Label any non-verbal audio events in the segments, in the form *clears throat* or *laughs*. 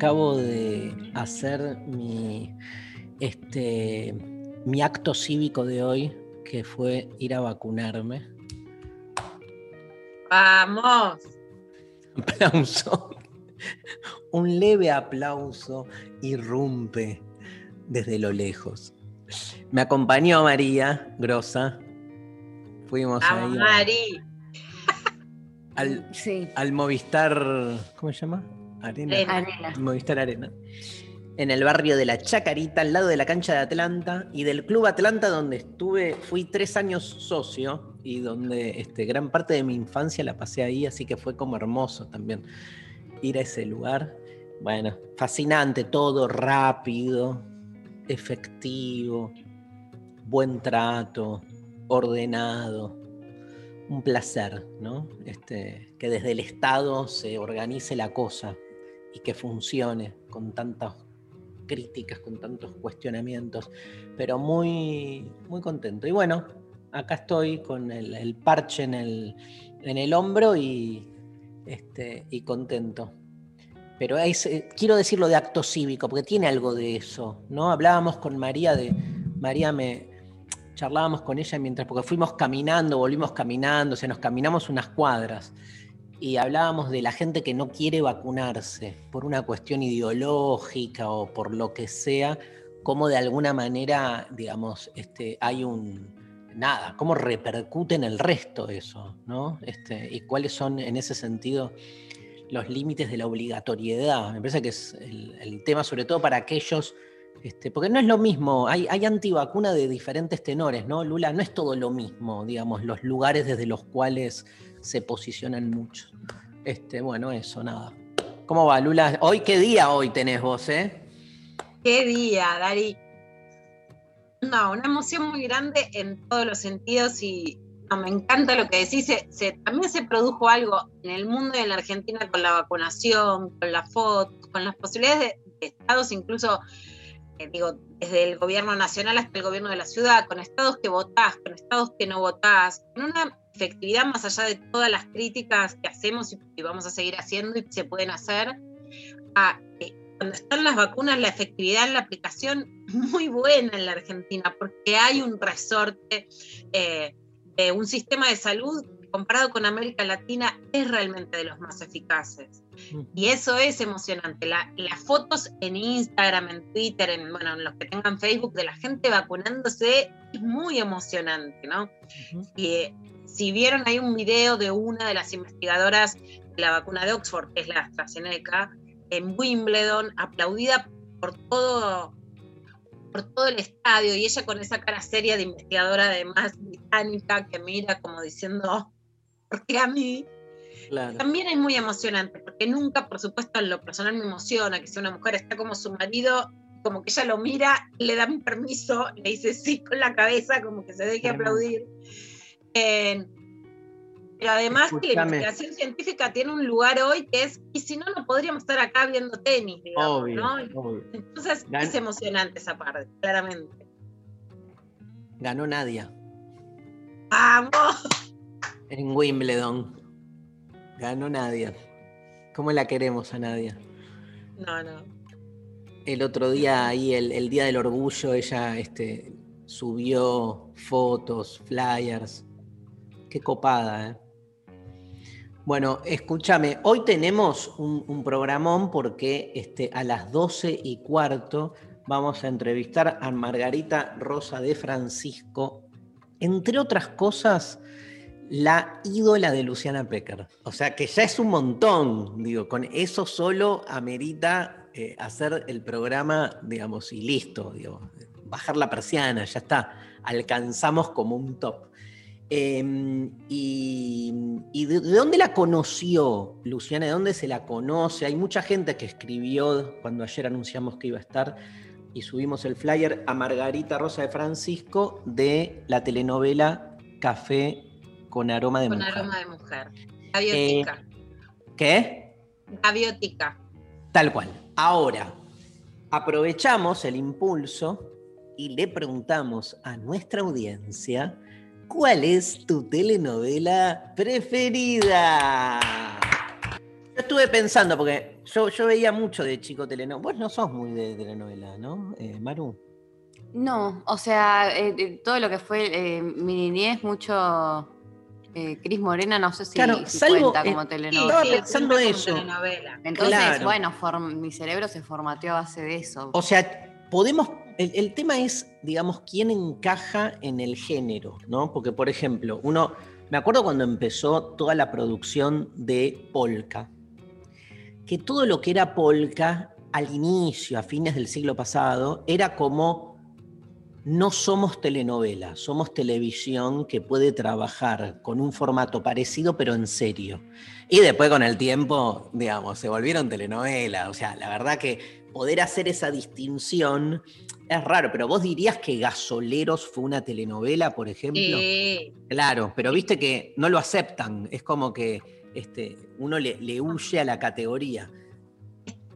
Acabo de hacer mi, este, mi acto cívico de hoy, que fue ir a vacunarme. Vamos. Aplauso. *laughs* Un leve aplauso irrumpe desde lo lejos. Me acompañó María Grosa. Fuimos ahí a- Mari. al, Sí, al Movistar. ¿Cómo se llama? Arena. Arena. Movistar Arena. En el barrio de La Chacarita, al lado de la cancha de Atlanta y del Club Atlanta, donde estuve, fui tres años socio y donde este, gran parte de mi infancia la pasé ahí, así que fue como hermoso también ir a ese lugar. Bueno, fascinante, todo rápido, efectivo, buen trato, ordenado. Un placer, ¿no? Este, que desde el Estado se organice la cosa y que funcione con tantas críticas, con tantos cuestionamientos, pero muy, muy contento. Y bueno, acá estoy con el, parche en el, en el hombro y, este, y contento. Pero eh, quiero decirlo de acto cívico, porque tiene algo de eso, ¿no? Hablábamos con María de, María me, charlábamos con ella mientras, porque fuimos caminando, volvimos caminando, o sea, nos caminamos unas cuadras y hablábamos de la gente que no quiere vacunarse por una cuestión ideológica o por lo que sea, cómo de alguna manera, digamos, este, hay un, nada, cómo repercute en el resto eso, ¿no? Este, y cuáles son en ese sentido los límites de la obligatoriedad. Me parece que es el, tema, sobre todo para aquellos, este, porque no es lo mismo, hay, hay antivacuna de diferentes tenores, ¿no? Lula, no es todo lo mismo, digamos, los lugares desde los cuales se posicionan muchos. Este, bueno, eso, nada. ¿Cómo va, Lula? Hoy, ¿qué día hoy tenés vos, eh? Qué día, Dari. No, una emoción muy grande en todos los sentidos y no, me encanta lo que decís. Se- también se produjo algo en el mundo y en la Argentina con la vacunación, con la foto, con las posibilidades de, de estados, incluso, digo, desde el gobierno nacional hasta el gobierno de la ciudad, con estados que votás, con estados que no votás, con una efectividad más allá de todas las críticas que hacemos y, vamos a seguir haciendo y se pueden hacer. a, eh, cuando están las vacunas, la efectividad en la aplicación muy buena en la Argentina, porque hay un resorte eh, un sistema de salud comparado con América Latina es realmente de los más eficaces. Y eso es emocionante. La- las fotos en Instagram, en Twitter, en, bueno, en los que tengan Facebook de la gente vacunándose es muy emocionante, ¿no? Y eh, si vieron hay un video de una de las investigadoras de la vacuna de Oxford, que es la AstraZeneca, en Wimbledon, aplaudida por todo, por todo el estadio, y ella con esa cara seria de investigadora además británica que mira como diciendo, ¿por qué a mí? Claro. También es muy emocionante, porque nunca, por supuesto, en lo personal me emociona que si una mujer está como su marido, como que ella lo mira, le dan permiso, le dice sí con la cabeza, como que se deje aplaudir. Eh, pero además que la investigación científica tiene un lugar hoy que es, y si no, no podríamos estar acá viendo tenis, digamos, Obvio, ¿no? obvio. Entonces Gan- es emocionante esa parte, claramente. Ganó Nadia ¡Vamos! En Wimbledon. Ganó Nadia. ¿Cómo la queremos a Nadia? No, no. El otro día, ahí, el, el Día del Orgullo, ella este, subió fotos, flyers. Qué copada, ¿eh? Bueno, escúchame, hoy tenemos un, un programón porque este, a las 12 y cuarto vamos a entrevistar a Margarita Rosa de Francisco, entre otras cosas, la ídola de Luciana Pecker. O sea, que ya es un montón, digo, con eso solo amerita eh, hacer el programa, digamos, y listo, digo, bajar la persiana, ya está, alcanzamos como un top. Em, y, de dónde la conoció Luciana? ¿De dónde se la conoce? Hay mucha gente que escribió cuando ayer anunciamos que iba a estar y subimos el flyer a Margarita Rosa de Francisco de la telenovela Café con aroma de Con mujer. aroma de mujer. Gaviótica. ¿Qué? Gaviótica. Tal cual. Ahora, aprovechamos el impulso y le preguntamos a nuestra audiencia cuál es tu telenovela preferida. Yo estuve pensando, porque yo, yo veía mucho de chico telenovela. Vos no sos muy de telenovela, ¿no, eh, Maru? No, o sea, eh, eh, todo lo que fue eh, mi niñez, mucho eh, Cris Morena, no sé si, Claro, si salvo, cuenta eh, como Estaba telenovela. pensando cuenta como eso. Entonces, claro. bueno, form- mi cerebro se formateó a base de eso. O sea, podemos. El, el tema es, digamos, quién encaja en el género, ¿no? Porque, por ejemplo, uno. Me acuerdo cuando empezó toda la producción de Polka. Que todo lo que era Polka al inicio, a fines del siglo pasado, era como. No somos telenovela, somos televisión que puede trabajar con un formato parecido, pero en serio. Y después con el tiempo, digamos, se volvieron telenovelas. O sea, la verdad que poder hacer esa distinción es raro, pero vos dirías que Gasoleros fue una telenovela, por ejemplo. Sí. Claro, pero viste que no lo aceptan. Es como que este, uno le, le huye a la categoría.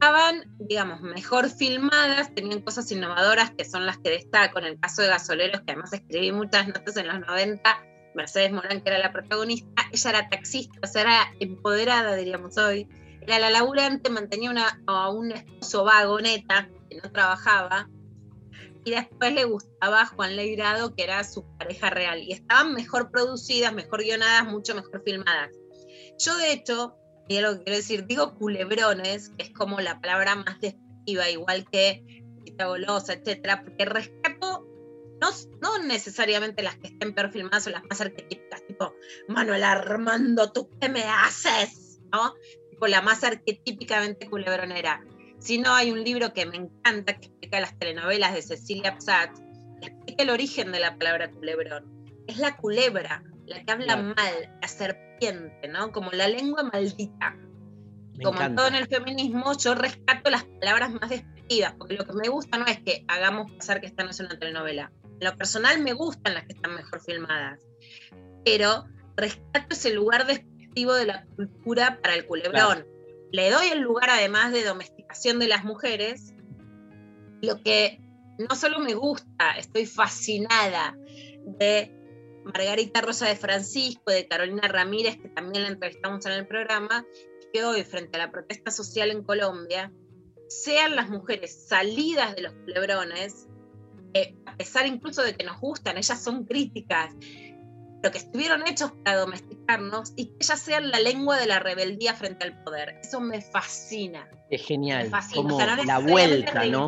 Estaban, digamos, mejor filmadas, tenían cosas innovadoras que son las que destaco. En el caso de Gasoleros, que además escribí muchas notas en los 90, Mercedes Morán, que era la protagonista, ella era taxista, o sea, era empoderada, diríamos hoy. Era la laburante, mantenía una, a un esposo vago, neta, que no trabajaba. Y después le gustaba Juan Leirado, que era su pareja real. Y estaban mejor producidas, mejor guionadas, mucho mejor filmadas. Yo, de hecho, y algo que quiero decir, digo culebrones, que es como la palabra más despectiva, igual que golosa, etcétera, porque rescato no, no necesariamente las que estén peor filmadas o las más arquetípicas, tipo Manuel Armando, ¿tú qué me haces? ¿No? Tipo la más arquetípicamente culebronera. Si no, hay un libro que me encanta que explica las telenovelas de Cecilia Psat, que explica el origen de la palabra culebrón. Es la culebra, la que habla Claro. mal, la serpiente, ¿no? Como la lengua maldita. Me Como en encanta. todo en el feminismo, yo rescato las palabras más despectivas, porque lo que me gusta no es que hagamos pasar que esta no es una telenovela. En lo personal me gustan las que están mejor filmadas, pero rescato ese lugar despectivo de la cultura para el culebrón. Le doy el lugar además de domesticación de las mujeres, lo que no solo me gusta, estoy fascinada de Margarita Rosa de Francisco, de Carolina Ramírez, que también la entrevistamos en el programa, que hoy, frente a la protesta social en Colombia, sean las mujeres salidas de los culebrones, eh, a pesar incluso de que nos gustan, ellas son críticas, pero que estuvieron hechos para domesticarnos y que ellas sean la lengua de la rebeldía frente al poder. Eso me fascina. Es Me genial. fascina. Como O sea, no la vuelta, ¿no?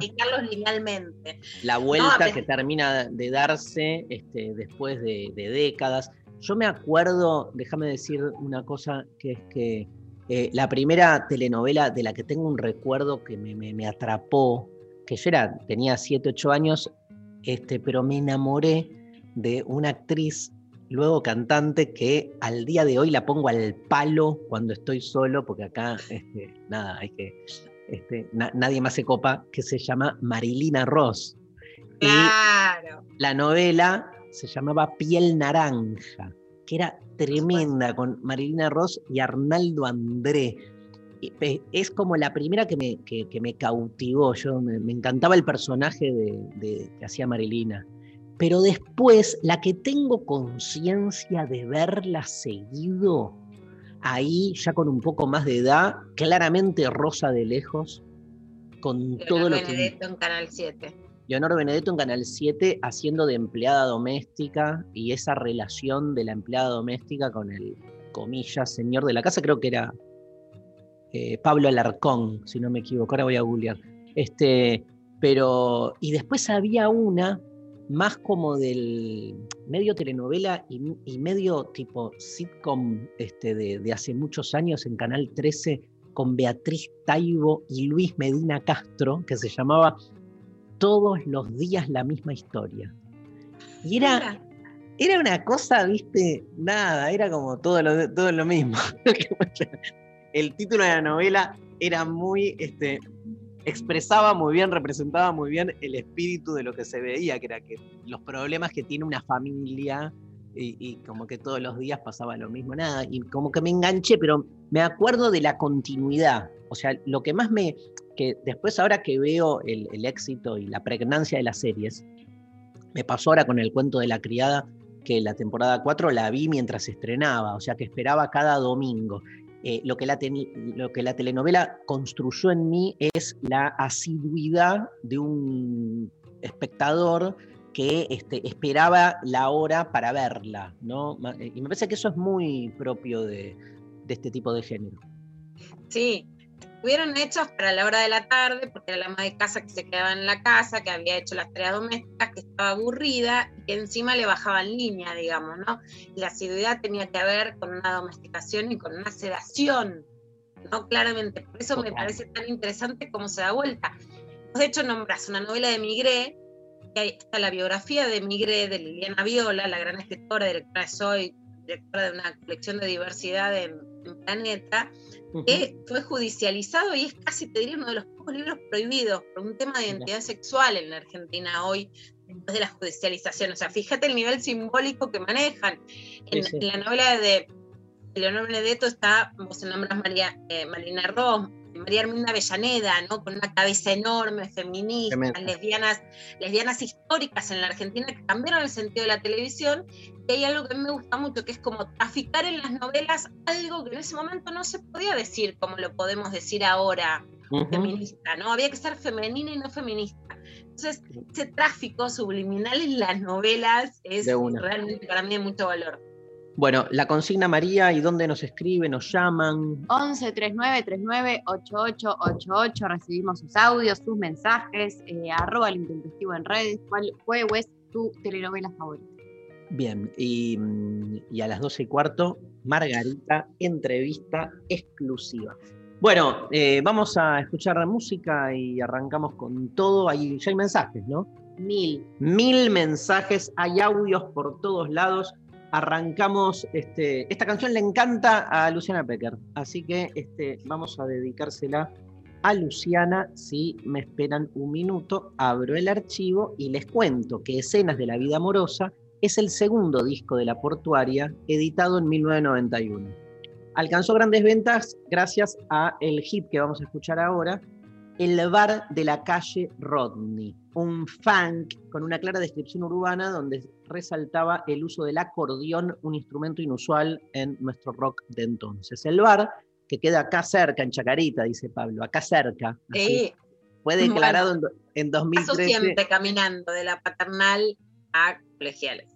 linealmente. la vuelta que termina de darse este, después de, de décadas. Yo me acuerdo, déjame decir una cosa, que es que eh, la primera telenovela de la que tengo un recuerdo que me, me- me atrapó, que yo era, tenía 7, 8 años, este, pero me enamoré de una actriz, luego cantante, que al día de hoy la pongo al palo cuando estoy solo, porque acá, este, nada, hay que, este, na- nadie más se copa, que se llama Marilina Ross. Y la novela se llamaba Piel Naranja, que era tremenda con Marilina Ross y Arnaldo André. Pe- Es como la primera que me, que, que me cautivó. Yo me, me encantaba el personaje de, de- que hacía Marilina. Pero después, la que tengo conciencia de verla seguido, ahí ya con un poco más de edad, claramente Rosa de lejos, con todo lo que Benedetto en Canal 7. Leonor Benedetto en Canal 7 haciendo de empleada doméstica y esa relación de la empleada doméstica con el, comillas, señor de la casa, creo que era eh, Pablo Alarcón, si no me equivoco, ahora voy a googlear. Este, Pero, y después había una más como del medio telenovela y, y medio tipo sitcom este, de, de hace muchos años en Canal 13 con Beatriz Taibo y Luis Medina Castro, que se llamaba Todos los días la misma historia. Y era, era una cosa, viste, nada, era como todo lo, todo lo mismo. *laughs* El título de la novela era muy, este, expresaba muy bien, representaba muy bien el espíritu de lo que se veía, que era que los problemas que tiene una familia y, como que todos los días pasaba lo mismo, nada, y como que me enganché, pero me acuerdo de la continuidad, o sea, lo que más me, que después ahora que veo el, el éxito y la pregnancia de las series, me pasó ahora con el cuento de la criada, que la temporada 4 la vi mientras estrenaba, o sea que esperaba cada domingo. Eh, lo, que la lo que la telenovela construyó en mí es la asiduidad de un espectador que este, esperaba la hora para verla, ¿no? Eh, Y me parece que eso es muy propio de este tipo de género. Sí, estuvieron hechos para la hora de la tarde, porque era la ama de casa que se quedaba en la casa, que había hecho las tareas domésticas, que estaba aburrida y que encima le bajaban línea, digamos, ¿no? Y la asiduidad tenía que ver con una domesticación y con una sedación, ¿no? Claramente, por eso me parece tan interesante cómo se da vuelta. De hecho, nombras una novela de Migré, que ahí está la biografía de Migré, de Liliana Viola, la gran escritora, directora de Soy, directora de una colección de diversidad en, en Planeta, que fue judicializado y es casi, te diría, uno de los pocos libros prohibidos por un tema de identidad sexual en la Argentina hoy, después de la judicialización. O sea, fíjate el nivel simbólico que manejan. En, Sí, sí. en la novela de Leonor Benedetto está, vos nombras María, eh, Marina Ross, María Herminda Avellaneda, ¿no? Con una cabeza enorme, feminista, lesbianas, lesbianas históricas en la Argentina que cambiaron el sentido de la televisión. Y hay algo que a mí me gusta mucho, que es como traficar en las novelas algo que en ese momento no se podía decir como lo podemos decir ahora, feminista, ¿no? Había que ser femenina y no feminista. Entonces, ese tráfico subliminal en las novelas es realmente para mí de mucho valor. Bueno, la consigna María, ¿y dónde nos escriben, nos llaman? 11 39 39 8888 recibimos sus audios, sus mensajes, eh, arroba el intempestivo en redes, cuál fue o es tu telenovela favorita. Bien, y, mm, y a las 12 y cuarto, Margarita, entrevista exclusiva. Bueno, eh, vamos a escuchar música y arrancamos con todo. Ahí ya hay mensajes, ¿no? Mil. Mil mensajes, hay audios por todos lados. Arrancamos, este, esta canción le encanta a Luciana Pecker, así que este, vamos a dedicársela a Luciana. Si me esperan un minuto, abro el archivo y les cuento que Escenas de la Vida Amorosa es el segundo disco de La Portuaria, editado en 1991. Alcanzó grandes ventas gracias a el hit que vamos a escuchar ahora, El bar de la calle Rodney, un funk con una clara descripción urbana donde resaltaba el uso del acordeón, un instrumento inusual en nuestro rock de entonces. El bar, que queda acá cerca, en Chacarita, dice Pablo, acá cerca. Sí, fue declarado en en, paso 2013 siempre caminando de la paternal a colegiales.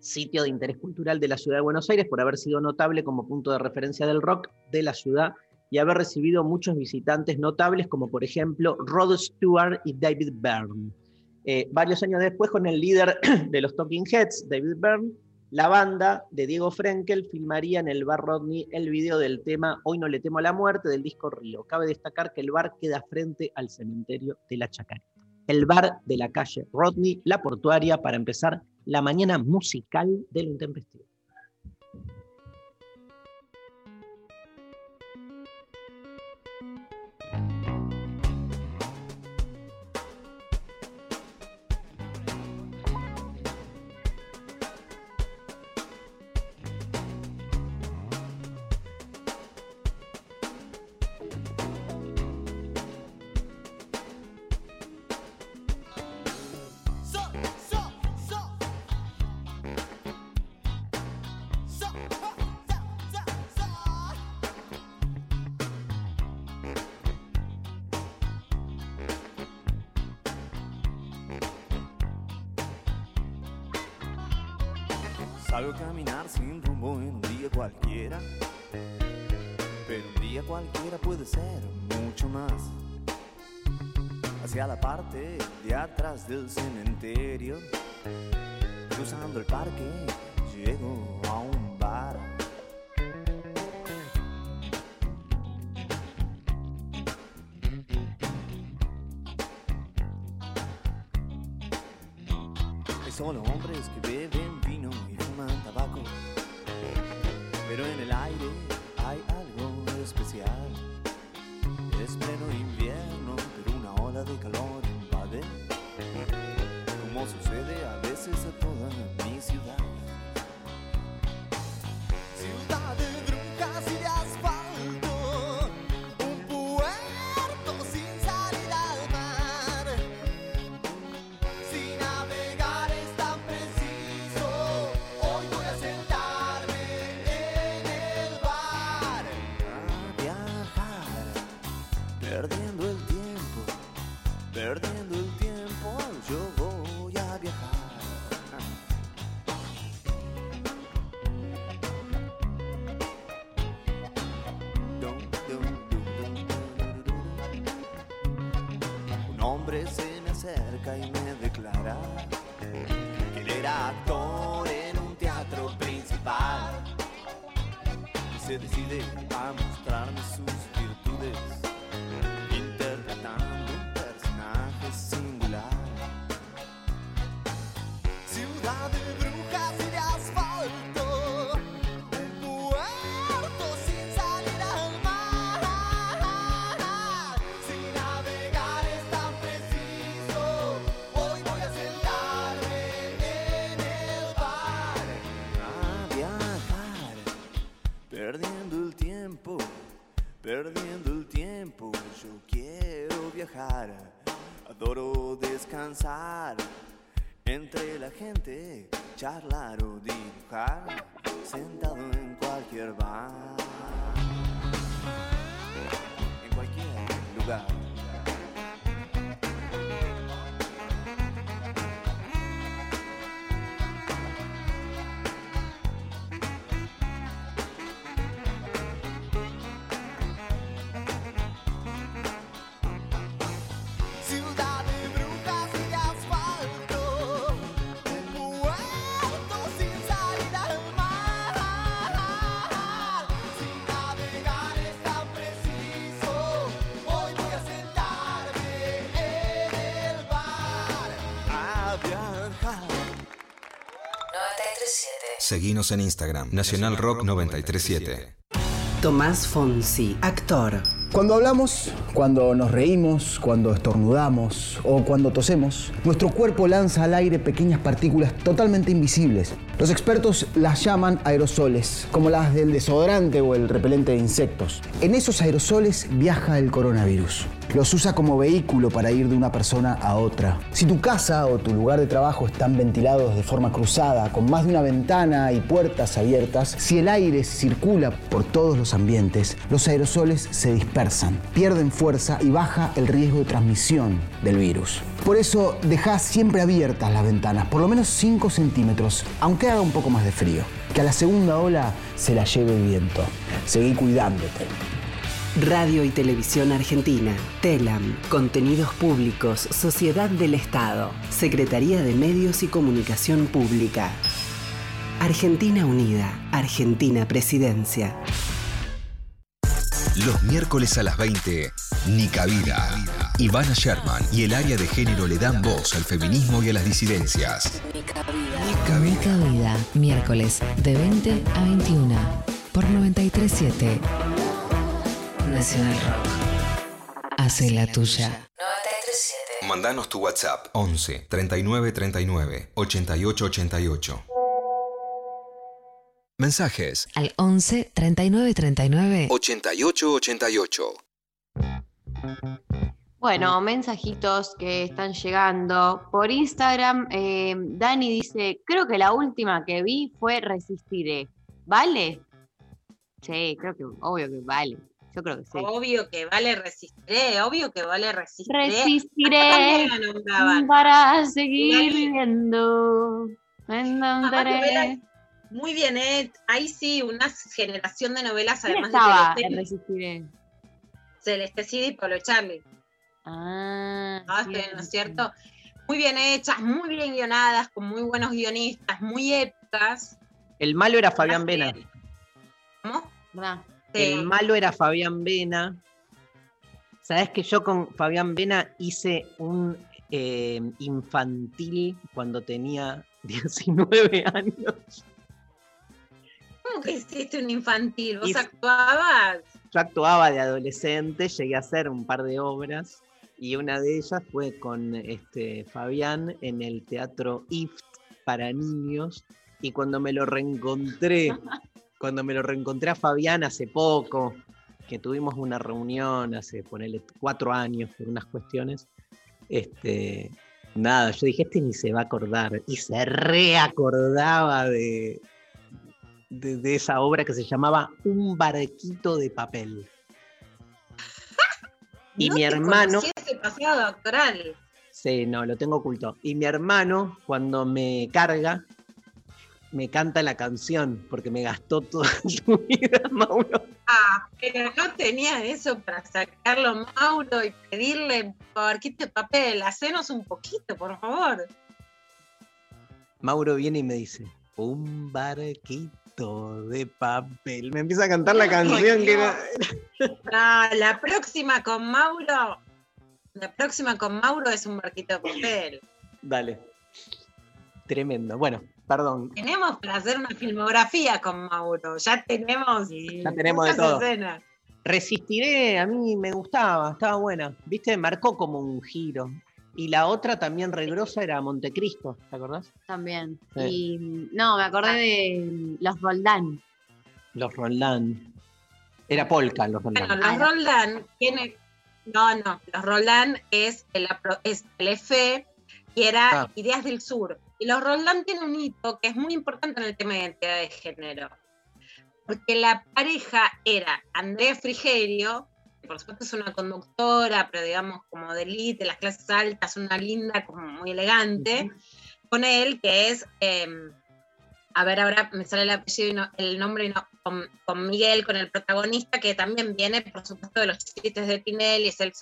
sitio de interés cultural de la ciudad de Buenos Aires por haber sido notable como punto de referencia del rock de la ciudad y haber recibido muchos visitantes notables como por ejemplo Rod Stewart y David Byrne. Eh, varios años después, con el líder *clears throat* de los Talking Heads, David Byrne, la banda de Diego Frenkel filmaría en el bar Rodney el video del tema Hoy no le temo a la muerte del disco Río. Cabe destacar que el bar queda frente al cementerio de la Chacarita. El bar de la calle Rodney, la portuaria, para empezar la mañana musical del intempestivo. Salgo a caminar sin rumbo en un día cualquiera. Pero un día cualquiera puede ser mucho más. hacia la parte de atrás del cementerio. Cruzando el parque, llego Seguinos en Instagram, Nacional Rock 937. Tomás Fonsi, actor. Cuando hablamos, cuando nos reímos, cuando estornudamos o cuando tosemos, nuestro cuerpo lanza al aire pequeñas partículas totalmente invisibles. Los expertos las llaman aerosoles, como las del desodorante o el repelente de insectos. En esos aerosoles viaja el coronavirus. Los usa como vehículo para ir de una persona a otra. Si tu casa o tu lugar de trabajo están ventilados de forma cruzada, con más de una ventana y puertas abiertas, si el aire circula por todos los ambientes, los aerosoles se dispersan, pierden fuerza y baja el riesgo de transmisión del virus. Por eso deja siempre abiertas las ventanas, por lo menos 5 centímetros, aunque haga un poco más de frío. Que a la segunda ola se la lleve el viento. Seguí cuidándote. Radio y Televisión Argentina. TELAM. Contenidos Públicos. Sociedad del Estado. Secretaría de Medios y Comunicación Pública. Argentina Unida. Argentina Presidencia. Los miércoles a las 20, Nica Vida. Ivana Sherman y el área de género le dan voz al feminismo y a las disidencias. Mica Vida. Nica. Vida, miércoles de 20 a 21 por 937. Nacional Rock. Hace la tuya. 937. Mandanos tu WhatsApp 11 39 39 88 88. Mensajes Al 11 39 39 88 88. Bueno, mensajitos que están llegando. Por Instagram, eh, Dani dice, creo que la última que vi fue Resistiré. ¿Vale? Sí, creo que, obvio que vale. Yo creo que sí. Obvio que vale resistiré, obvio que vale resistiré. Resistiré para seguir viviendo. Muy bien, ¿eh? Ahí sí, una generación de novelas, ¿Quién además estaba de en Resistiré? Celeste Cid y Pablo Charlie. Ah, Todas, cierto, ¿no es cierto? Muy bien hechas, muy bien guionadas, con muy buenos guionistas, muy épicas. El malo era Fabián Vena. ¿Cómo? ¿Verdad? Sí. El malo era Fabián Vena. Sabes que yo con Fabián Vena hice un eh, infantil cuando tenía *laughs* 19 años. ¿Cómo que hiciste un infantil? ¿Vos Hice- actuabas? Yo actuaba de adolescente, llegué a hacer un par de obras y una de ellas fue con este, Fabián en el teatro IFT para niños y cuando me lo reencontré, *laughs* cuando me lo reencontré a Fabián hace poco, que tuvimos una reunión hace, ponele, cuatro años por unas cuestiones, este, nada, yo dije, este ni se va a acordar y se reacordaba de, de, de esa obra que se llamaba Un barquito de papel. *laughs* Y No mi hermano, ese pasado actoral. sí, no, lo tengo oculto. Y mi hermano, cuando me carga, me canta la canción, porque me gastó toda *laughs* su vida, Mauro. Ah, pero no tenía eso para sacarlo, Mauro, y pedirle barquito de papel. Hacenos un poquito, por favor. Mauro viene y me dice, un barquito de papel. Me empieza a cantar la canción que era... No, la próxima con Mauro. La próxima con Mauro es un barquito de papel. Dale. Tremendo. Bueno, perdón. Tenemos para hacer una filmografía con Mauro. Ya tenemos. Ya tenemos de todo. escenas. Resistiré, a mí me gustaba, estaba buena. Viste, marcó como un giro. Y la otra también regrosa era Montecristo, ¿te acordás? También. Sí. Y no, me acordé de los Roldán. Los Roldán. Era Polka, los Roldán. Bueno, los Roldán tiene. No, no. Los Roldán es el, es el EFE y era Ah. Ideas del Sur. Y los Roldán tiene un hito que es muy importante en el tema de identidad de género. Porque la pareja era Andrea Frigerio, que por supuesto es una conductora, pero digamos como de elite, de las clases altas, una linda, como muy elegante, con él, que es, eh, a ver, ahora me sale el apellido y no- el nombre, y no, con, con Miguel, con el protagonista, que también viene, por supuesto, de los chistes de Tinelli, es el,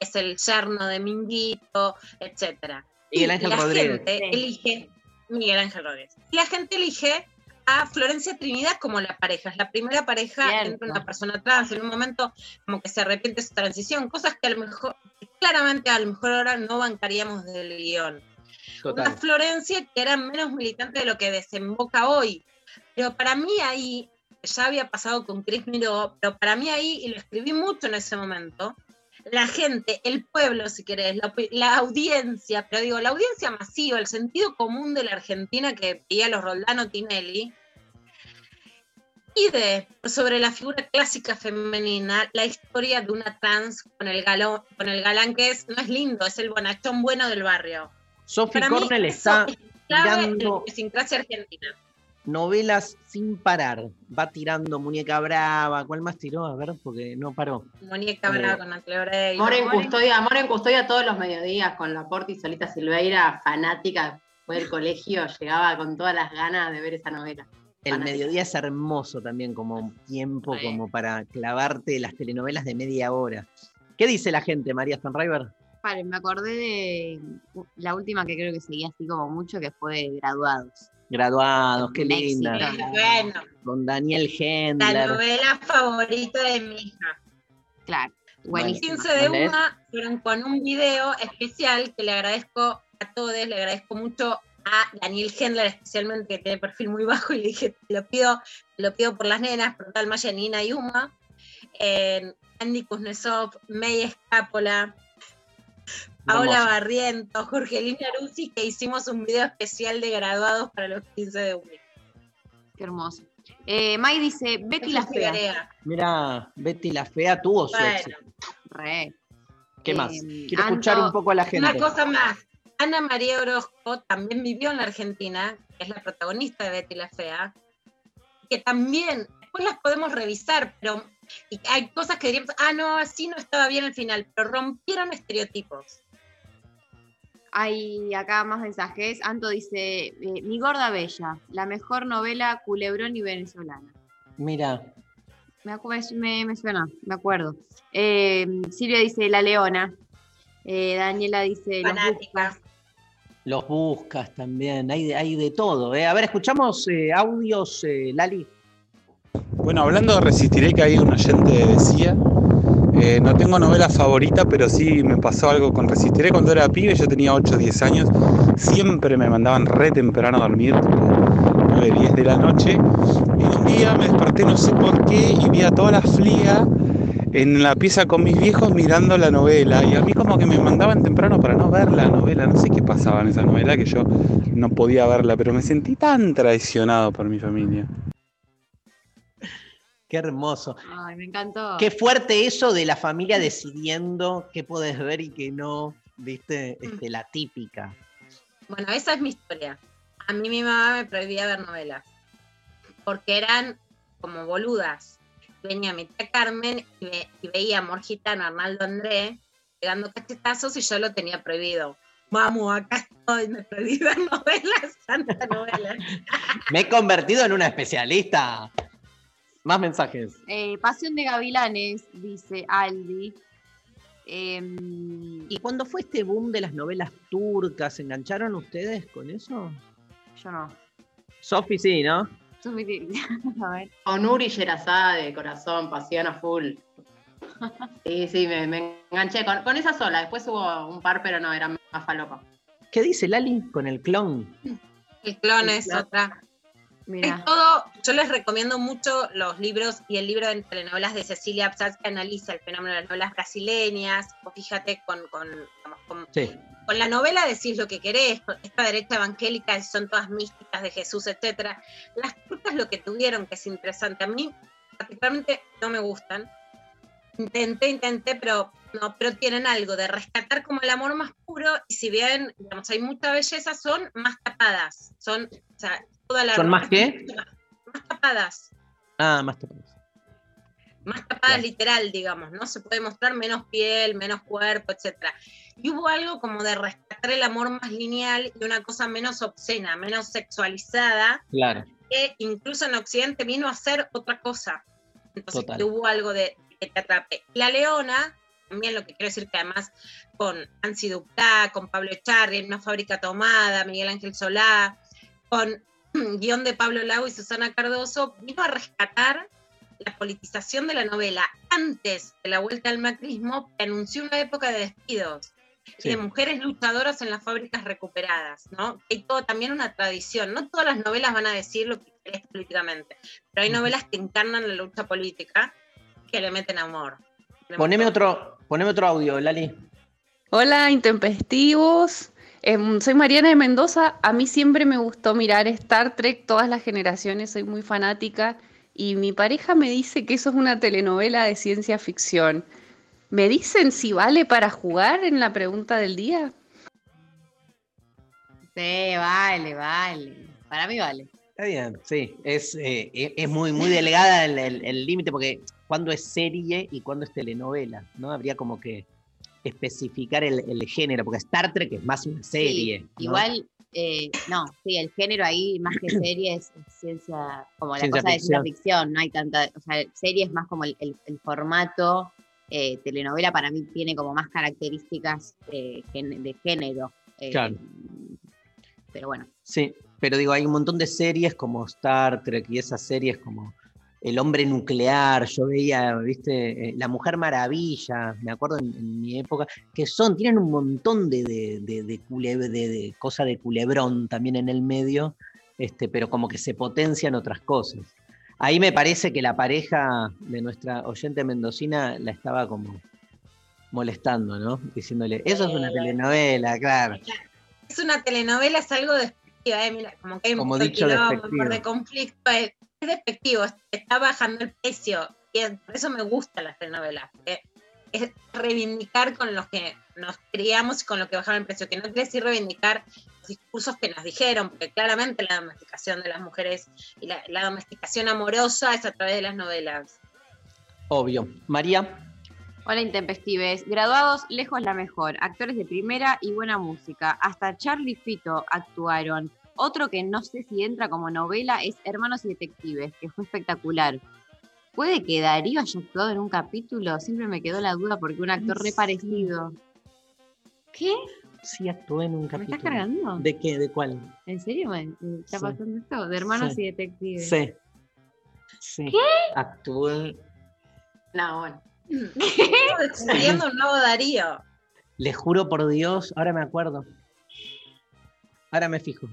es el yerno de Minguito, etcétera. Miguel Ángel la Rodríguez. gente elige Miguel Ángel Rodríguez. Y la gente elige a Florencia Trinidad como la pareja. Es la primera pareja Cierto. entre una persona trans. En un momento como que se arrepiente su transición. Cosas que a lo mejor, claramente a lo mejor ahora no bancaríamos del guion. Una Total. Florencia que era menos militante de lo que desemboca hoy. Pero para mí ahí, ya había pasado con Chris Miró, pero para mí ahí, y lo escribí mucho en ese momento, la gente, el pueblo, si querés, la, audiencia, pero digo, la audiencia masiva, el sentido común de la Argentina que veía los Roldano Tinelli, pide sobre la figura clásica femenina la historia de una trans con el, galón, con el galán que es, no es lindo, es el bonachón bueno del barrio. Sophie Cornell está en la idiosincrasia argentina. Novelas sin parar. Va tirando Muñeca Brava. ¿Cuál más tiró? A ver, porque no paró. Mónica Eh, Brava con Natalia Oreiro. Amor en custodia, amor en custodia todos los mediodías con la Porti Solita Silveira, fanática fue del colegio, llegaba con todas las ganas de ver esa novela. El Fanática. mediodía es hermoso también como tiempo, Sí. como para clavarte las telenovelas de media hora. ¿Qué dice la gente, María Stanriver? Paren, me acordé de la última que creo que seguía así como mucho, que fue de Graduados. Graduados, qué linda. Bueno, Con Daniel la Hendler. novela favorita de mi hija. Claro, Bueno, buenísimo. 15 de ¿Cuál es? una fueron con un video especial que le agradezco a todos, le agradezco mucho a Daniel Hendler especialmente, que tiene perfil muy bajo, y le dije, te lo pido, te lo pido por las nenas, por tal Maya, Nina y Uma, eh, Andy Kuznetsov, May Escápola, Paola Hermoso. Barriento, Jorgelina Rusi, que hicimos un video especial de graduados para los 15 de una. Qué hermoso. Eh, May dice, Betty la fea. Figuerea. Mira, Betty la Fea tuvo su Bueno. éxito. Re. ¿Qué Eh, más? Quiero escuchar un poco a la gente. Una cosa más. Ana María Orozco también vivió en la Argentina, que es la protagonista de Betty la Fea, que también, después las podemos revisar, pero y hay cosas que diríamos, ah, no, así no estaba bien al final, pero rompieron estereotipos. Hay acá más mensajes. Anto dice, eh, Mi Gorda Bella, la mejor novela culebrón y venezolana. Mira, Me, me, me suena, me acuerdo. Eh, Silvia dice La Leona. Eh, Daniela dice, los buscas. Los buscas también, hay de, hay de todo. ¿eh? A ver, escuchamos eh, audios, eh, Lali. Bueno, hablando de Resistiré, que ahí un oyente decía, eh, no tengo novela favorita, pero sí me pasó algo con Resistiré. Cuando era pibe, yo tenía 8 o 10 años, siempre me mandaban re temprano a dormir, tipo 9, 10 de la noche, y un día me desperté no sé por qué y vi a toda la flia en la pieza con mis viejos mirando la novela, y a mí como que me mandaban temprano para no ver la novela, no sé qué pasaba en esa novela que yo no podía verla, pero me sentí tan traicionado por mi familia. Qué hermoso. Ay, me encantó. Qué fuerte eso de la familia decidiendo qué puedes ver y qué no, ¿viste? Este, la típica. Bueno, esa es mi historia. A mí mi mamá me prohibía ver novelas. Porque eran como boludas. Venía mi tía Carmen y, ve- y veía Amor Gitano, Arnaldo André, pegando cachetazos y yo lo tenía prohibido. Vamos, acá estoy, me prohibí ver *laughs* novelas, santa novela. Me he convertido en una especialista. Más mensajes. Eh, Pasión de Gavilanes, dice Aldi. Em, ¿Y cuando fue este boom de las novelas turcas, ¿se engancharon ustedes con eso? yo no. Sofi sí, ¿no? Sofi, *laughs* a ver. Con Uri Sherazade, corazón, pasión a full. Sí, sí, me, me enganché con, con esa sola. Después hubo un par, pero no, era más falopa. ¿Qué dice Lali con el clon? El clon El es clon. otra. Mira. Es todo, yo les recomiendo mucho los libros y el libro de telenovelas de Cecilia Absatz que analiza el fenómeno de las novelas brasileñas. O fíjate con, con, digamos, con- Sí. con la novela decís lo que querés, esta derecha evangélica son todas místicas de Jesús, etcétera. Las turcas lo que tuvieron, que es interesante, a mí particularmente no me gustan. Intenté, intenté, pero no, pero tienen algo de rescatar como el amor más puro, y si bien, digamos, hay mucha belleza, son más tapadas. Son, o sea, toda la ¿Son más qué? Más tapadas. Ah, más tapados. Más tapadas literal, digamos, ¿no? Se puede mostrar menos piel, menos cuerpo, etcétera. Y hubo algo como de rescatar el amor más lineal y una cosa menos obscena, menos sexualizada, Claro. que incluso en Occidente vino a ser otra cosa. Entonces Total. hubo algo de que te atrape. La Leona, también lo que quiero decir que además con Ansi Duplá, con Pablo Echarri, una fábrica tomada, Miguel Ángel Solá, con *clears throat* guion de Pablo Lago y Susana Cardoso, vino a rescatar la politización de la novela antes de la vuelta al macrismo, que anunció una época de despidos Sí. y de mujeres luchadoras en las fábricas recuperadas, ¿no? Hay todo también una tradición. No todas las novelas van a decir lo que querés políticamente, pero hay novelas que encarnan la lucha política que le meten amor. Le Poneme meten- otro, poneme otro audio, Lali. Hola, intempestivos. Em, soy Mariana de Mendoza. A mí siempre me gustó mirar Star Trek, todas las generaciones, soy muy fanática. Y mi pareja me dice que eso es una telenovela de ciencia ficción. ¿Me dicen si vale para jugar en la pregunta del día? Sí, vale, vale. Para mí vale. Está bien, sí. Es, eh, es es muy, muy delgada el el- el límite porque cuando es serie y cuando es telenovela, ¿no? Habría como que especificar el, el género, porque Star Trek es más una serie. Sí, ¿no? Igual, eh, no, sí, el género ahí, más que *clears throat* serie, es, es ciencia, como la Ciencia cosa de ciencia ficción. no hay tanta, o sea, serie es más como el, el- el formato, eh, telenovela para mí tiene como más características eh, gen- de género. Claro. Pero bueno, Sí, pero digo, hay un montón de series como Star Trek y esas series como El Hombre Nuclear, yo veía, viste, Eh, La Mujer Maravilla, me acuerdo en, en mi época, que son, tienen un montón de, de, de, de de- de cosa de culebrón también en el medio, este, pero como que se potencian otras cosas. Ahí me parece que la pareja de nuestra oyente mendocina la estaba como molestando, ¿no? Diciéndole, eso es una telenovela, claro. Es una telenovela, es algo despectiva, ¿eh? Mira, como que hay un Como de dicho quilombo, de conflicto, es, es despectivo, es- está bajando el precio, y por eso me gustan las telenovelas, porque es reivindicar con los que nos criamos y con lo que bajaron el precio, que no quiere decir reivindicar los discursos que nos dijeron, porque claramente la domesticación de las mujeres y la, la domesticación amorosa es a través de las novelas. Obvio. María. Hola Intempestives, graduados lejos la mejor, actores de primera y buena música, hasta Charlie y Fito actuaron. Otro que no sé si entra como novela es Hermanos y Detectives, que fue espectacular. ¿Puede que Darío haya actuado en un capítulo? Siempre me quedó la duda porque un actor re parecido. ¿Qué? Sí, actué en un ¿Me capítulo. estás cargando? ¿De qué? ¿De cuál? ¿En serio me me está Sí. pasando esto? De hermanos Sí. y detectives. Sí. Sí. ¿Qué? Actué. No, bueno. *laughs* Descubriendo un nuevo Darío. Le juro por Dios, ahora me acuerdo. Ahora me fijo.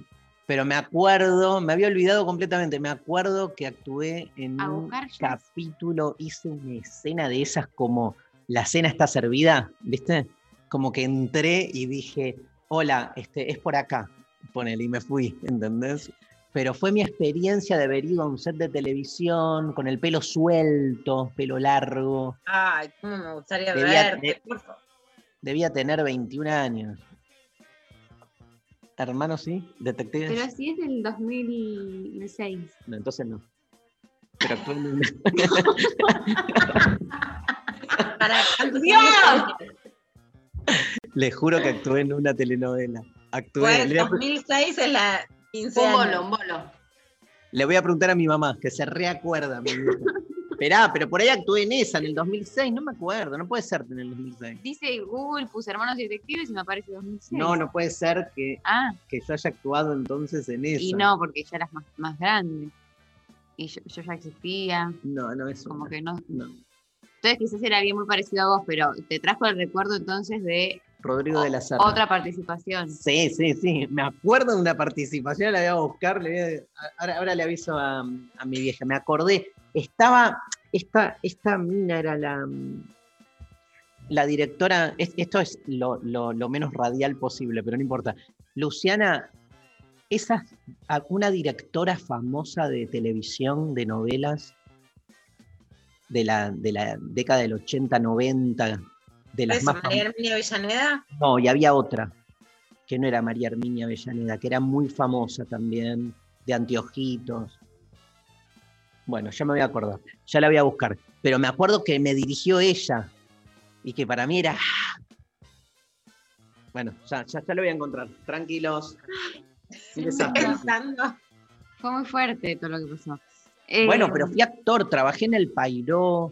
Pero me acuerdo, me había olvidado completamente. Me acuerdo que actué en un capítulo, hice una escena de esas como la cena está servida, ¿viste? Como que entré y dije, hola, este, es por acá. Ponele, y me fui, ¿entendés? Pero fue mi experiencia de haber ido a un set de televisión con el pelo suelto, pelo largo. Ay, cómo me gustaría Debía verte, tener- por favor. Debía tener 21 años. Hermano, sí, detectives. Pero si es del 2006. No, entonces no. Pero actué en una- *laughs* Para, ¿cuántos ¡Dios! Le juro que actué en una telenovela. Actué. Voy a, 2006 es la 15 Un bolo, un bolo. le voy a preguntar a mi mamá, que se reacuerda. mi. Esperá, pero por ahí actué en esa, en el 2006, no me acuerdo, no puede ser en el 2006. Dice Google, puse hermanos detectives y me aparece 2006. No, no puede ser que, Ah, que yo haya actuado entonces en esa. y no, porque ya eras más, más grande. Y yo, yo ya existía. No, no, eso. Como que no. No. Entonces quizás era alguien muy parecido a vos, pero te trajo el recuerdo entonces de Rodrigo de la Serna. otra participación. Sí, sí, sí. Me acuerdo de una participación, la voy a buscar. le voy a- ahora, ahora le aviso a, a mi vieja. Me acordé. Estaba. Esta, esta mina era la. La directora. es- Esto es lo, lo- lo menos radial posible, pero no importa. Luciana, esa una directora famosa de televisión, de novelas, de la, de la década del 80, 90, de las ¿Esa más María famosas. Herminia Avellaneda? No, y había otra, que no era María Herminia Avellaneda, que era muy famosa también, de anteojitos. Bueno, ya me voy a acordar, ya la voy a buscar. Pero me acuerdo que me dirigió ella y que para mí era. Bueno, ya, ya, ya lo voy a encontrar. Tranquilos. Pensando. Fue muy fuerte todo lo que pasó. Eh, Bueno, pero fui actor, trabajé en El Pairó,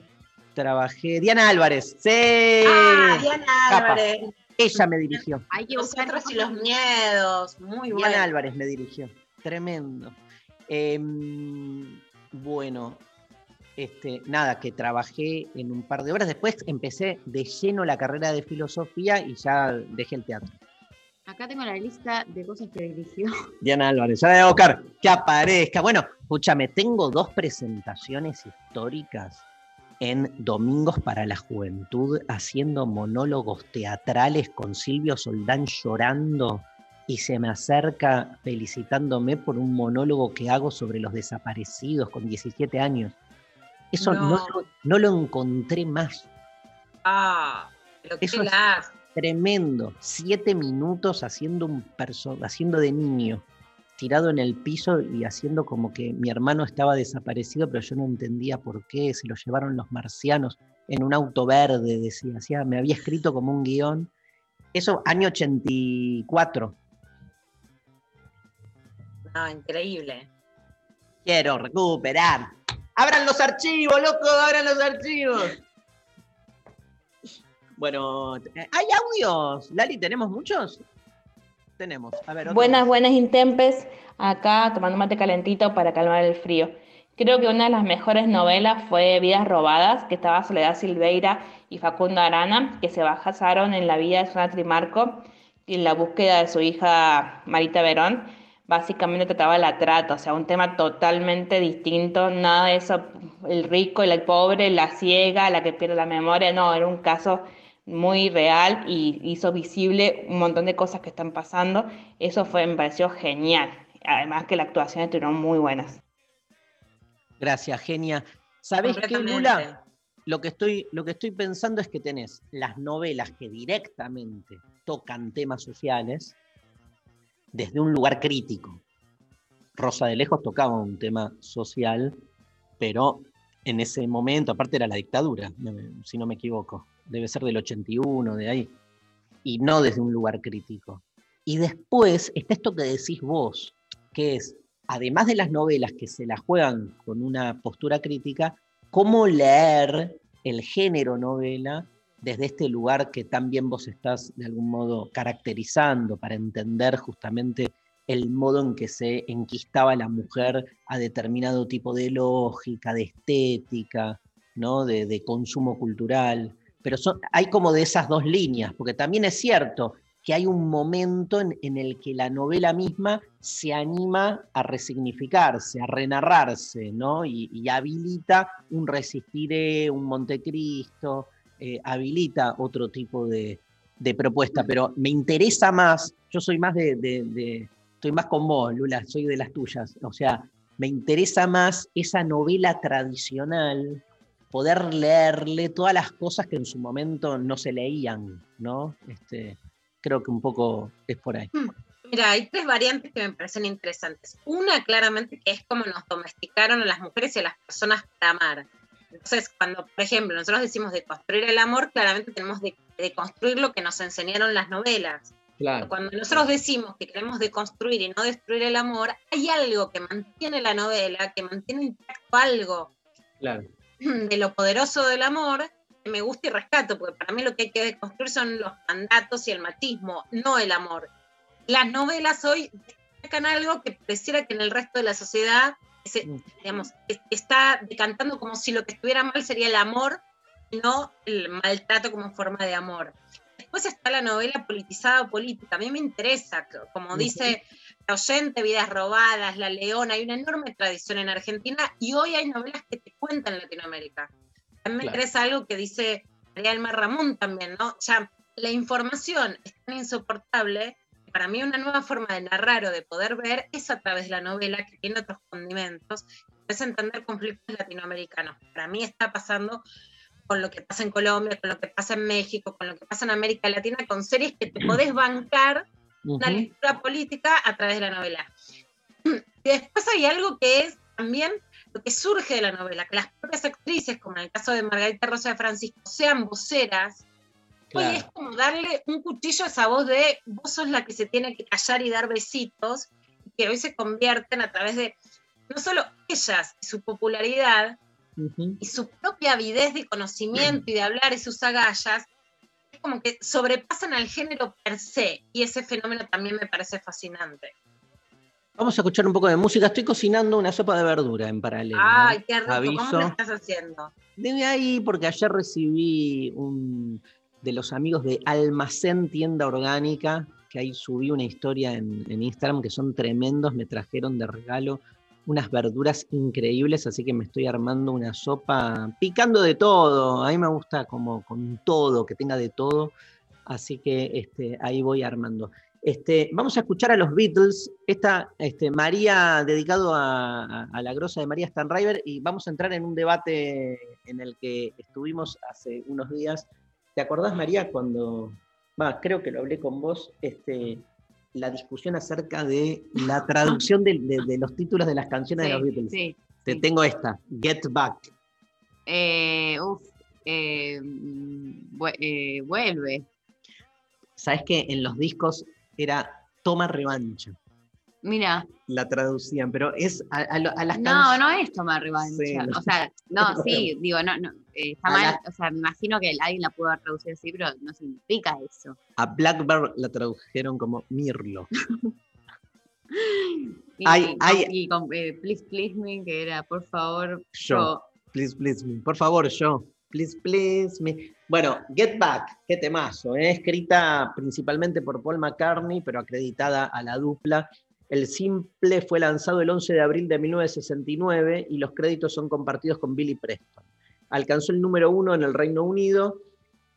trabajé. Diana Álvarez, sí. Ah, Diana Capa. Álvarez. Ella me dirigió. Hay que buscar Nosotros y los miedos. Muy Diana bueno. Álvarez me dirigió. Tremendo. Em, bueno, este, nada, que trabajé en un par de horas. Después empecé de lleno la carrera de filosofía y ya dejé el teatro. Acá tengo la lista de cosas que dirigió. Diana Álvarez, ya la voy a buscar. Que aparezca. Bueno, escúchame, tengo dos presentaciones históricas en Domingos para la Juventud, haciendo monólogos teatrales con Silvio Soldán llorando y se me acerca felicitándome por un monólogo que hago sobre los desaparecidos con 17 años. Eso no, No. lo- no lo encontré más. Ah, pero qué Eso es-. Tremendo. Siete minutos haciendo un haciendo de niño, tirado en el piso y haciendo como que mi hermano estaba desaparecido, pero yo no entendía por qué, se lo llevaron los marcianos en un auto verde, decía, hacía- me había escrito como un guion. Eso, año 84. No, increíble. Quiero recuperar. ¡Abran los archivos, loco! ¡Abran los archivos! Bueno, ¿hay audios? Lali, ¿tenemos muchos? Tenemos. A ver, otro Buenas, más. buenas Intempes, acá tomando mate calentito para calmar el frío. Creo que una de las mejores novelas fue Vidas Robadas, que estaba Soledad Silveira y Facundo Arana, que se basaron en la vida de Zona Trimarco y en la búsqueda de su hija Marita Verón. Básicamente trataba la trata, o sea, un tema totalmente distinto, nada de eso, el rico, el pobre, la ciega, la que pierde la memoria, no, era un caso muy real y hizo visible un montón de cosas que están pasando. Eso fue, me pareció genial. Además que las actuaciones estuvieron muy buenas. Gracias, genia. ¿Sabés qué. Lula? Lo que, estoy, lo que estoy pensando es que tenés las novelas que directamente tocan temas sociales desde un lugar crítico. Rosa de Lejos tocaba un tema social, pero en ese momento, aparte era la dictadura, me- si no me equivoco, debe ser del 81, de ahí, y no desde un lugar crítico. Y después está esto que decís vos, que es, además de las novelas que se las juegan con una postura crítica, cómo leer el género novela desde este lugar que también vos estás de algún modo caracterizando para entender justamente el modo en que se enquistaba la mujer a determinado tipo de lógica, de estética, ¿no? de, consumo cultural. Pero hay como de esas dos líneas, porque también es cierto que hay un momento en, el que la novela misma se anima a resignificarse, a renarrarse, ¿no? y, habilita un Resistiré, un Montecristo, eh, habilita otro tipo de, propuesta, pero me interesa más, yo soy más de- estoy más con vos, Lula, soy de las tuyas, o sea, me interesa más esa novela tradicional, poder leerle todas las cosas que en su momento no se leían, ¿no? Este, creo que un poco es por ahí. Mira, hay tres variantes que me parecen interesantes. Una, claramente, que es como nos domesticaron a las mujeres y a las personas para amar. Entonces, cuando, por ejemplo, nosotros decimos de construir el amor, claramente tenemos de, de construir lo que nos enseñaron las novelas. Claro. Cuando nosotros decimos que queremos deconstruir y no destruir el amor, hay algo que mantiene la novela, que mantiene intacto algo Claro. de lo poderoso del amor que me gusta y rescato, porque para mí lo que hay que deconstruir son los mandatos y el machismo, no el amor. Las novelas hoy destacan algo que pareciera que en el resto de la sociedad se- digamos, es- está decantando como si lo que estuviera mal sería el amor y no el maltrato como forma de amor. Después está la novela politizada o política. A mí me interesa, como dice la oyente, Vidas Robadas, La Leona, hay una enorme tradición en Argentina y hoy hay novelas que te cuentan Latinoamérica. A mí me Claro. interesa algo que dice María Elma Ramón también, ¿no? Ya la información es tan insoportable que para mí una nueva forma de narrar o de poder ver es a través de la novela que tiene otros condimentos, es entender conflictos latinoamericanos. Para mí está pasando con lo que pasa en Colombia, con lo que pasa en México, con lo que pasa en América Latina, con series que te podés bancar una Ujú. lectura política a través de la novela. *clears throat* Y después hay algo que es también lo que surge de la novela, que las propias actrices, como en el caso de Margarita Rosa de Francisco, sean voceras. Hoy Claro. es como darle un cuchillo a esa voz de vos sos la que se tiene que callar y dar besitos, que hoy se convierten a través de no solo ellas y su popularidad, y su propia avidez de conocimiento y de hablar y sus agallas, es como que sobrepasan al género per se, y ese fenómeno también me parece fascinante. Vamos a escuchar un poco de música. Estoy cocinando una sopa de verdura en paralelo. ¿no? Ay, qué rico, ¿cómo Aviso. lo estás haciendo? Debe ahí, porque ayer recibí un de los amigos de Almacén Tienda Orgánica, que ahí subí una historia en, en Instagram que son tremendos, me trajeron de regalo unas verduras increíbles, así que me estoy armando una sopa picando de todo. A mí me gusta como con todo, que tenga de todo, así que este, ahí voy armando. Este, vamos a escuchar a los Beatles, esta este, María dedicado a, la grosa de María Stanriver y vamos a entrar en un debate en el que estuvimos hace unos días. ¿Te acordás, María, cuando, creo que lo hablé con vos, este, la discusión acerca de la traducción de, de- de los títulos de las canciones de los Beatles? sí, Te tengo esta, Get Back. Eh, uf, eh, mm, eh, vuelve. ¿Sabes que en los discos era Toma Revancha? Mira, La traducían, pero es a, a lo- a las no, no es tomar revancha. Sí, no. O sea, no, *laughs* sí, digo, no, no, eh, está A mal, la- o sea, me imagino que alguien la pudo haber traducido así, pero no significa eso. A Blackbird la tradujeron como Mirlo. *laughs* Y, Hay- y hay- con, y con, eh, Please Please Me, que era, por favor, Yo. yo. Please, please me. Por favor, yo. Please, please me. Bueno, Get Back, qué temazo. ¿eh? Escrita principalmente por Paul McCartney, pero acreditada a la dupla. El simple fue lanzado el 11 de abril de 1969 y los créditos son compartidos con Billy Preston. Alcanzó el número uno en el Reino Unido.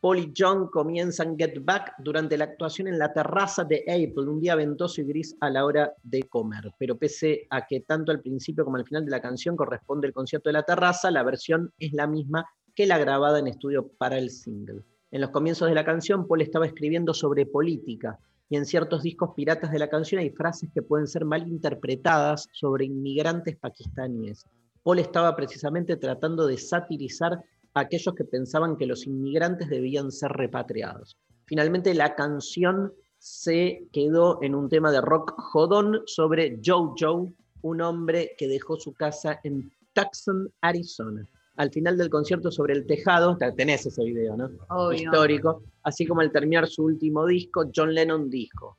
Paul y John comienzan Get Back durante la actuación en la terraza de April, un día ventoso y gris a la hora de comer. Pero pese a que tanto al principio como al final de la canción corresponde el concierto de la terraza, la versión es la misma que la grabada en estudio para el single. En los comienzos de la canción, Paul estaba escribiendo sobre política y en ciertos discos piratas de la canción hay frases que pueden ser mal interpretadas sobre inmigrantes pakistaníes. Paul estaba precisamente tratando de satirizar a aquellos que pensaban que los inmigrantes debían ser repatriados. Finalmente, la canción se quedó en un tema de rock jodón sobre Joe Joe, un hombre que dejó su casa en Tucson, Arizona. Al final del concierto sobre el tejado, te- tenés ese video, ¿no? Obvio. Histórico, así como al terminar su último disco, John Lennon dijo,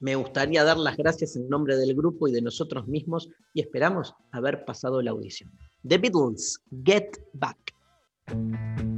me gustaría dar las gracias en nombre del grupo y de nosotros mismos y esperamos haber pasado la audición. The Beatles, Get Back.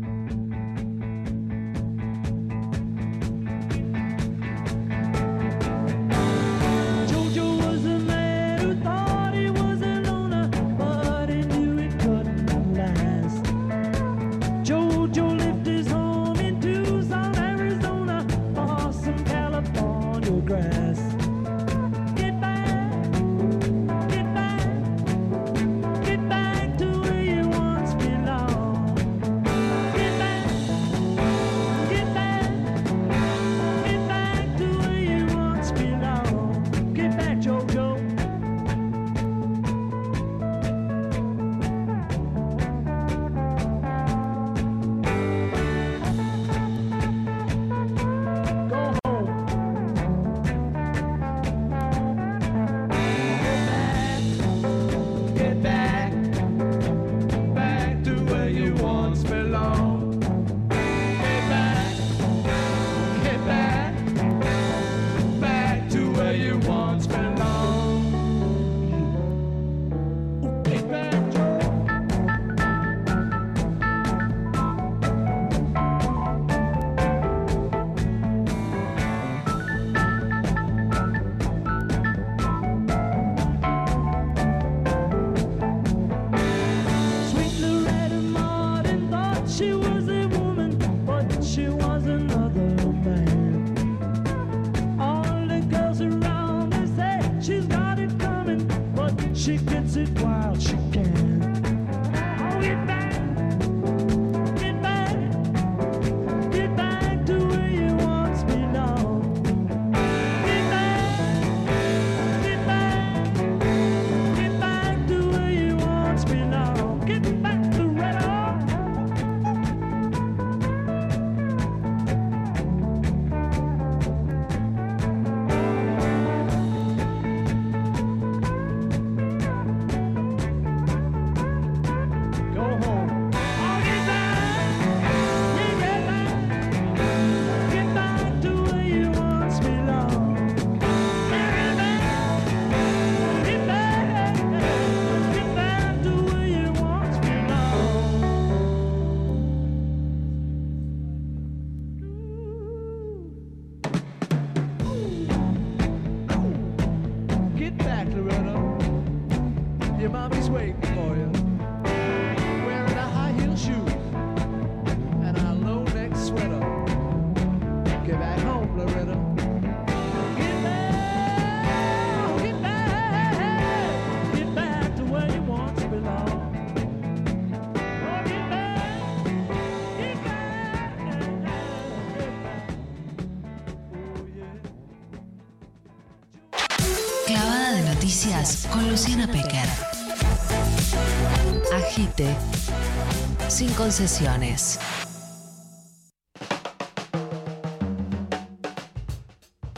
Sin concesiones.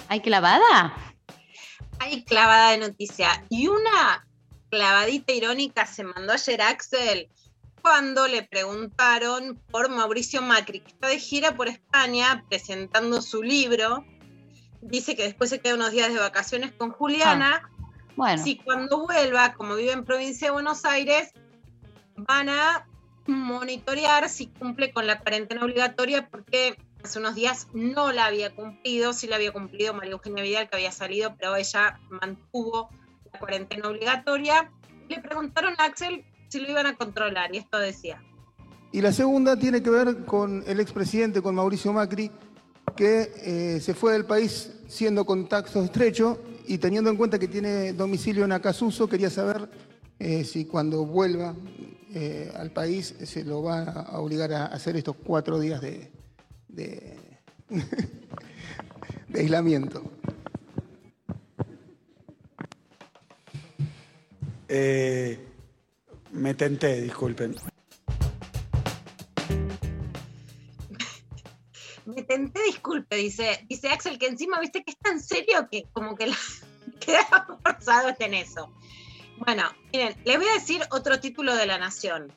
¿Hay clavada? Hay clavada de noticia. Y una clavadita irónica se mandó ayer Axel cuando le preguntaron por Mauricio Macri, que está de gira por España presentando su libro. Dice que después se queda unos días de vacaciones con Juliana. Bueno. Si cuando vuelva, como vive en provincia de Buenos Aires, van a monitorear si cumple con la cuarentena obligatoria, porque hace unos días no la había cumplido, sí la había cumplido María Eugenia Vidal, que había salido, pero ella mantuvo la cuarentena obligatoria. Le preguntaron a Axel si lo iban a controlar, y esto decía. Y la segunda tiene que ver con el expresidente, con Mauricio Macri, que eh, se fue del país siendo contacto estrecho y teniendo en cuenta que tiene domicilio en Acasuso, quería saber eh, si cuando vuelva eh, al país se lo va a obligar a hacer estos cuatro días de, de, *laughs* de aislamiento. Eh, me tenté, disculpen. *laughs* Me tenté, disculpe, dice, dice Axel, que encima, viste que es tan serio que como que la, *laughs* queda forzado en eso. Bueno, miren, les voy a decir otro título de La Nación.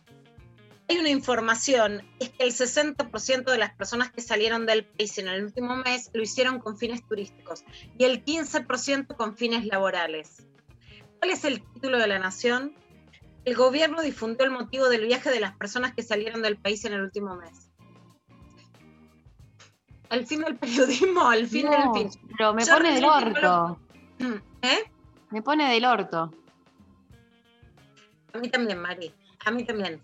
hay una información, es que el 60% de las personas que salieron del país en el último mes lo hicieron con fines turísticos y el 15% con fines laborales. ¿Cuál es el título de la Nación? El gobierno difundió el motivo del viaje de las personas que salieron del país en el último mes. El fin del periodismo, el fin No, del fin. Pero me pone del orto. lo- *clears throat* ¿Eh? Me pone del orto. A mí también, Mari. A mí también.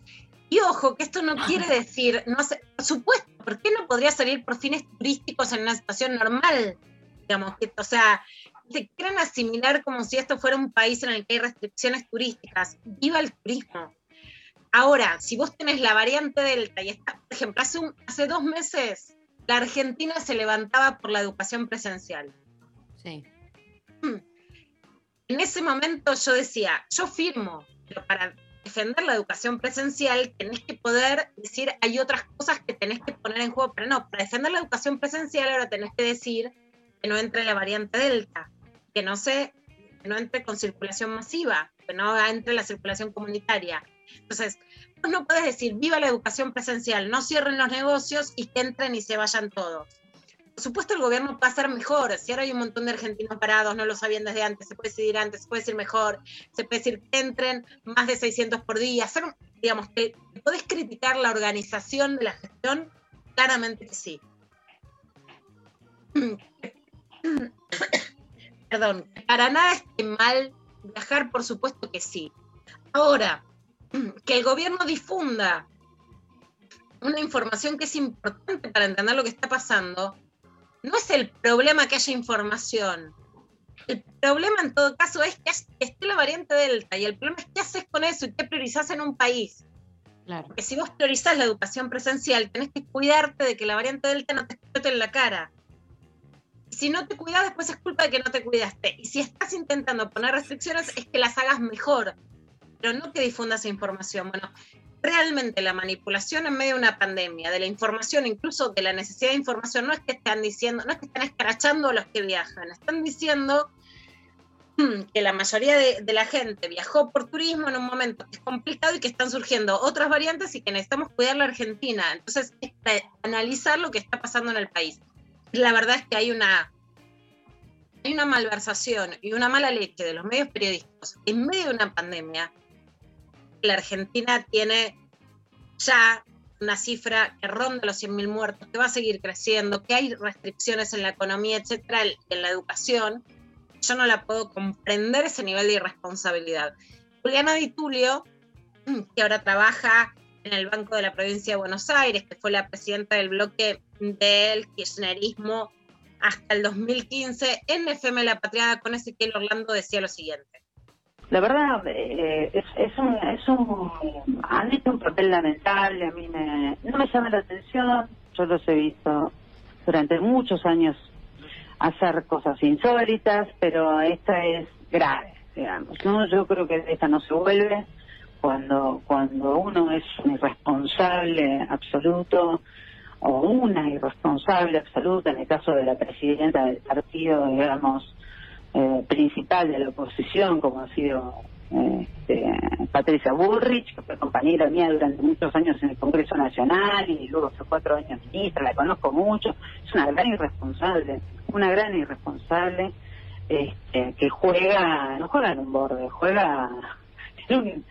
Y ojo, que esto no quiere *laughs* decir, no sé, por supuesto, ¿por qué no podría salir por fines turísticos en una situación normal? Digamos, que, o sea, se quieren asimilar como si esto fuera un país en el que hay restricciones turísticas. Viva el turismo. Ahora, si vos tenés la variante Delta y está, por ejemplo, hace, un- hace dos meses la Argentina se levantaba por la educación presencial. Sí. En ese momento yo decía, yo firmo, pero para defender la educación presencial tenés que poder decir, hay otras cosas que tenés que poner en juego, pero no, para defender la educación presencial ahora tenés que decir que no entre la variante Delta, que no se, no entre con circulación masiva, que no entre la circulación comunitaria. Entonces, vos no puedes decir, viva la educación presencial, no cierren los negocios y que entren y se vayan todos. Supuesto, el gobierno puede hacer mejor. Si ahora hay un montón de argentinos parados, no lo sabían desde antes, se puede decidir antes, se puede decir mejor, se puede decir que entren más de 600 por día. Hacer, digamos, que podés criticar la organización de la gestión, claramente que sí. *coughs* Perdón, para nada esté mal viajar, por supuesto que sí. Ahora, *coughs* que el gobierno difunda una información que es importante para entender lo que está pasando, no es el problema que haya información. El problema en todo caso es que esté la variante Delta y el problema es qué haces con eso y qué priorizás en un país. Claro. Porque si vos priorizás la educación presencial, tenés que cuidarte de que la variante Delta no te explote en la cara. Si no te cuidas, después es culpa de que no te cuidaste. Y si estás intentando poner restricciones, es que las hagas mejor, pero no que difundas información. Bueno, realmente la manipulación en medio de una pandemia, de la información, incluso de la necesidad de información, no es que están diciendo, no es que están escrachando a los que viajan, están diciendo mm, que la mayoría de, de la gente viajó por turismo en un momento que es complicado y que están surgiendo otras variantes y que necesitamos cuidar la Argentina. Entonces, es analizar lo que está pasando en el país. La verdad es que hay una, hay una malversación y una mala leche de los medios periodísticos en medio de una pandemia la Argentina tiene ya una cifra que ronda los 100.000 muertos, que va a seguir creciendo, que hay restricciones en la economía, etcétera, en la educación, yo no la puedo comprender ese nivel de irresponsabilidad. Juliana Di Tulio, *clears throat* que ahora trabaja en el Banco de la Provincia de Buenos Aires, que fue la presidenta del bloque del kirchnerismo hasta el 2015, en FM La Patriada con Ezequiel Orlando decía lo siguiente. La verdad, eh, es, un, es un, han hecho un papel lamentable, a mí me, no me llama la atención, yo los he visto durante muchos años hacer cosas insólitas, pero esta es grave, digamos, ¿no? Yo creo que esta no se vuelve cuando, cuando uno es un irresponsable absoluto o una irresponsable absoluta, en el caso de la presidenta del partido, digamos, eh, principal de la oposición, como ha sido este, Patricia Bullrich, que fue compañera mía durante muchos años en el Congreso Nacional y luego fue cuatro años ministra, la conozco mucho, es una gran irresponsable, una gran irresponsable este, que juega, no juega en un borde, juega en un,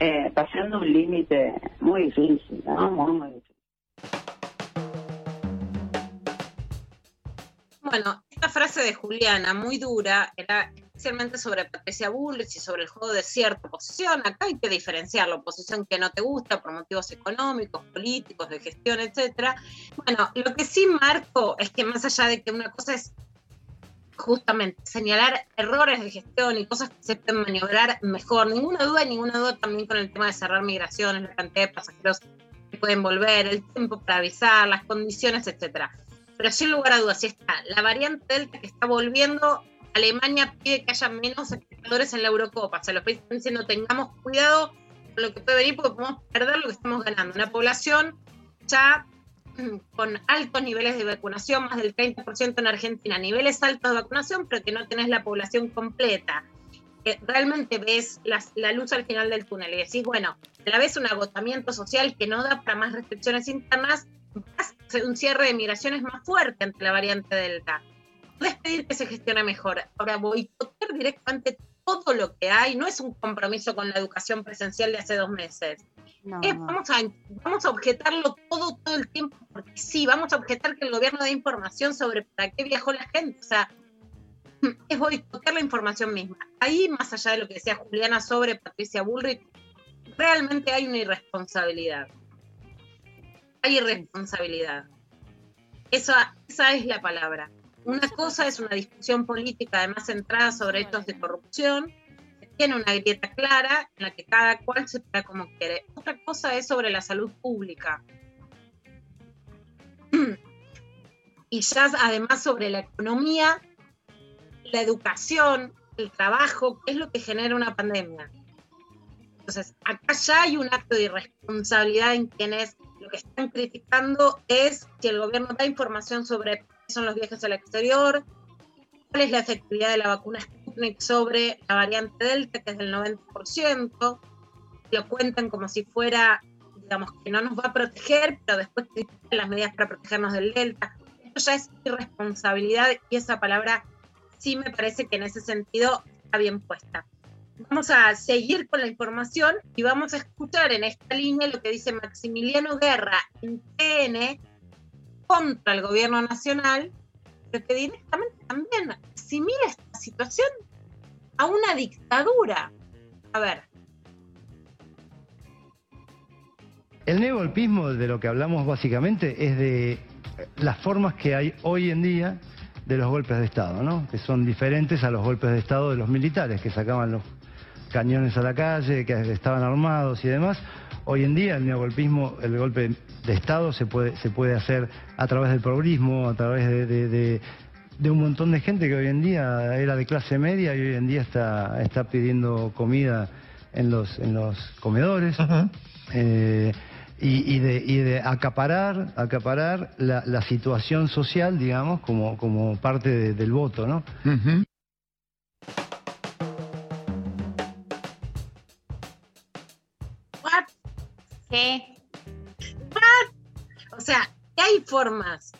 eh, pasando un límite muy difícil. Muy, muy difícil. Bueno, esta frase de Juliana, muy dura, era especialmente sobre Patricia Bullrich y sobre el juego de cierta oposición. Acá hay que diferenciar la oposición que no te gusta por motivos económicos, políticos, de gestión, etcétera. Bueno, lo que sí marco es que más allá de que una cosa es justamente señalar errores de gestión y cosas que se pueden maniobrar mejor, ninguna duda, ninguna duda también con el tema de cerrar migraciones, la cantidad de pasajeros que pueden volver, el tiempo para avisar, las condiciones, etcétera pero sin lugar a dudas, si está la variante Delta que está volviendo, Alemania pide que haya menos espectadores en la Eurocopa. O sea, los países están diciendo tengamos cuidado con lo que puede venir porque podemos perder lo que estamos ganando. Una población ya *clears throat* con altos niveles de vacunación, más del 30% en Argentina, niveles altos de vacunación, pero que no tenés la población completa. que realmente ves la luz al final del túnel y decís, bueno, a la vez un agotamiento social que no da para más restricciones internas, vas un cierre de migraciones más fuerte ante la variante Delta. Puedes pedir que se gestione mejor. Ahora, boicotear directamente todo lo que hay no es un compromiso con la educación presencial de hace dos meses. No, Eh, no. vamos, a, vamos a objetarlo todo, todo el tiempo, porque sí, vamos a objetar que el gobierno dé información sobre para qué viajó la gente. O sea, *clears throat* es boicotear la información misma. Ahí, más allá de lo que decía Juliana sobre Patricia Bullrich, realmente hay una irresponsabilidad. Hay irresponsabilidad. Esa, esa es la palabra. Una cosa es una discusión política, además centrada sobre hechos de corrupción, que tiene una grieta clara en la que cada cual se para como quiere. Otra cosa es sobre la salud pública. *clears throat* Y ya además sobre la economía, la educación, el trabajo, que es lo que genera una pandemia. Entonces, acá ya hay un acto de irresponsabilidad en quienes lo que están criticando es si el gobierno da información sobre qué son los viajes al exterior, cuál es la efectividad de la vacuna Sputnik sobre la variante Delta, que es del 90%, lo cuentan como si fuera, digamos, que no nos va a proteger, pero después critican las medidas para protegernos del Delta. Esto ya es irresponsabilidad y esa palabra sí me parece que en ese sentido está bien puesta. Vamos a seguir con la información y vamos a escuchar en esta línea lo que dice Maximiliano Guerra en TN contra el gobierno nacional, pero que directamente también asimila esta situación a una dictadura. A ver, El neogolpismo de lo que hablamos básicamente es de las formas que hay hoy en día de los golpes de Estado, ¿no? Que son diferentes a los golpes de Estado de los militares, que sacaban los cañones a la calle, que estaban armados y demás. Hoy en día el neogolpismo, el golpe de Estado se puede, se puede hacer a través del progrismo, a través de, de- de- de un montón de gente que hoy en día era de clase media y hoy en día está, está pidiendo comida en los, en los comedores. Eh, y, y de, y de acaparar, acaparar la, la situación social, digamos, como, como parte de- del voto, ¿no? ¿Qué? O sea, que hay formas.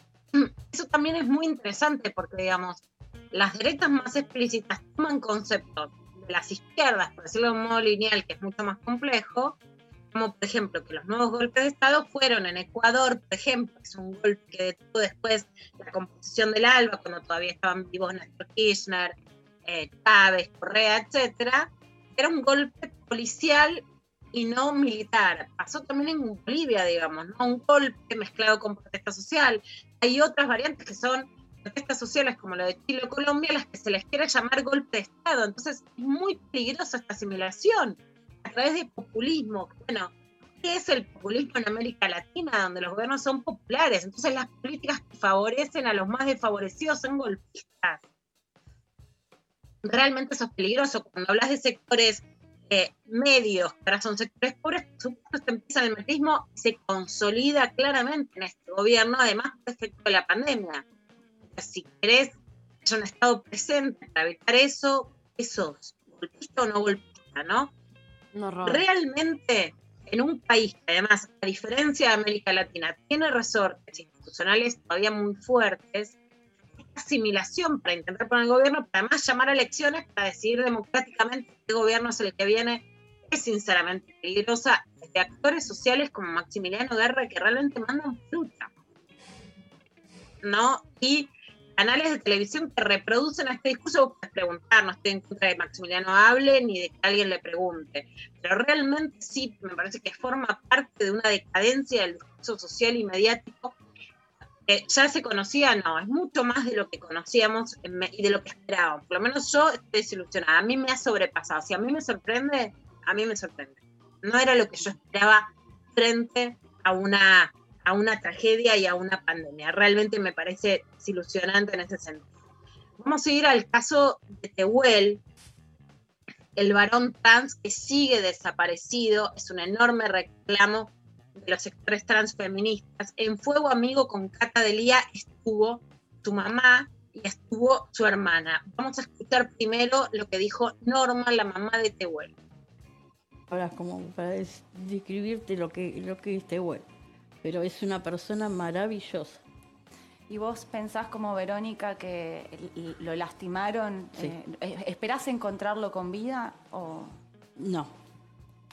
Eso también es muy interesante porque, digamos, las derechas más explícitas toman conceptos de las izquierdas, por decirlo de un modo lineal, que es mucho más complejo, como por ejemplo que los nuevos golpes de Estado fueron en Ecuador, por ejemplo, que es un golpe que detuvo después la composición del ALBA, cuando todavía estaban vivos Néstor Kirchner, eh, Chávez, Correa, etcétera, era un golpe policial y no militar. Pasó también en Bolivia, digamos, ¿no? Un golpe mezclado con protesta social. Hay otras variantes que son protestas sociales como lo de Chile o Colombia, las que se les quiere llamar golpe de Estado. Entonces es muy peligrosa esta asimilación a través de populismo. Bueno, ¿qué es el populismo en América Latina, donde los gobiernos son populares? Entonces las políticas que favorecen a los más desfavorecidos son golpistas. Realmente eso es peligroso. Cuando hablas de sectores eh, medios, que ahora son sectores pobres, por supuesto que empieza el mecanismo y se consolida claramente en este gobierno, además por efecto de la pandemia. Si querés que un Estado presente para evitar eso, eso es golpista o no golpista, ¿no? Horror. Realmente, en un país que además, a diferencia de América Latina, tiene resortes institucionales todavía muy fuertes, asimilación para intentar poner el gobierno, para además llamar a elecciones para decidir democráticamente qué gobierno es el que viene, es sinceramente peligrosa de actores sociales como Maximiliano Guerra que realmente mandan fruta. ¿No? Y canales de televisión que reproducen este discurso, vos puedes preguntar, no estoy en contra de que Maximiliano hable ni de que alguien le pregunte, pero realmente sí me parece que forma parte de una decadencia del discurso social y mediático ya se conocía, no, es mucho más de lo que conocíamos y de lo que esperábamos. Por lo menos yo estoy desilusionada, a mí me ha sobrepasado, si a mí me sorprende, a mí me sorprende. No era lo que yo esperaba frente a una a una tragedia y a una pandemia. Realmente me parece desilusionante en ese sentido. Vamos a ir al caso de Tehuel, el varón trans que sigue desaparecido, es un enorme reclamo de los sectores transfeministas. En Fuego Amigo con Cata Delía estuvo su mamá, y estuvo su hermana. Vamos a escuchar primero lo que dijo Norma, la mamá de Tehuel. Ahora, como para des- describirte lo que, lo que es Tehuel. Pero es una persona maravillosa. ¿Y vos pensás como Verónica que lo lastimaron? Sí. Eh, ¿Esperás encontrarlo con vida o...? No.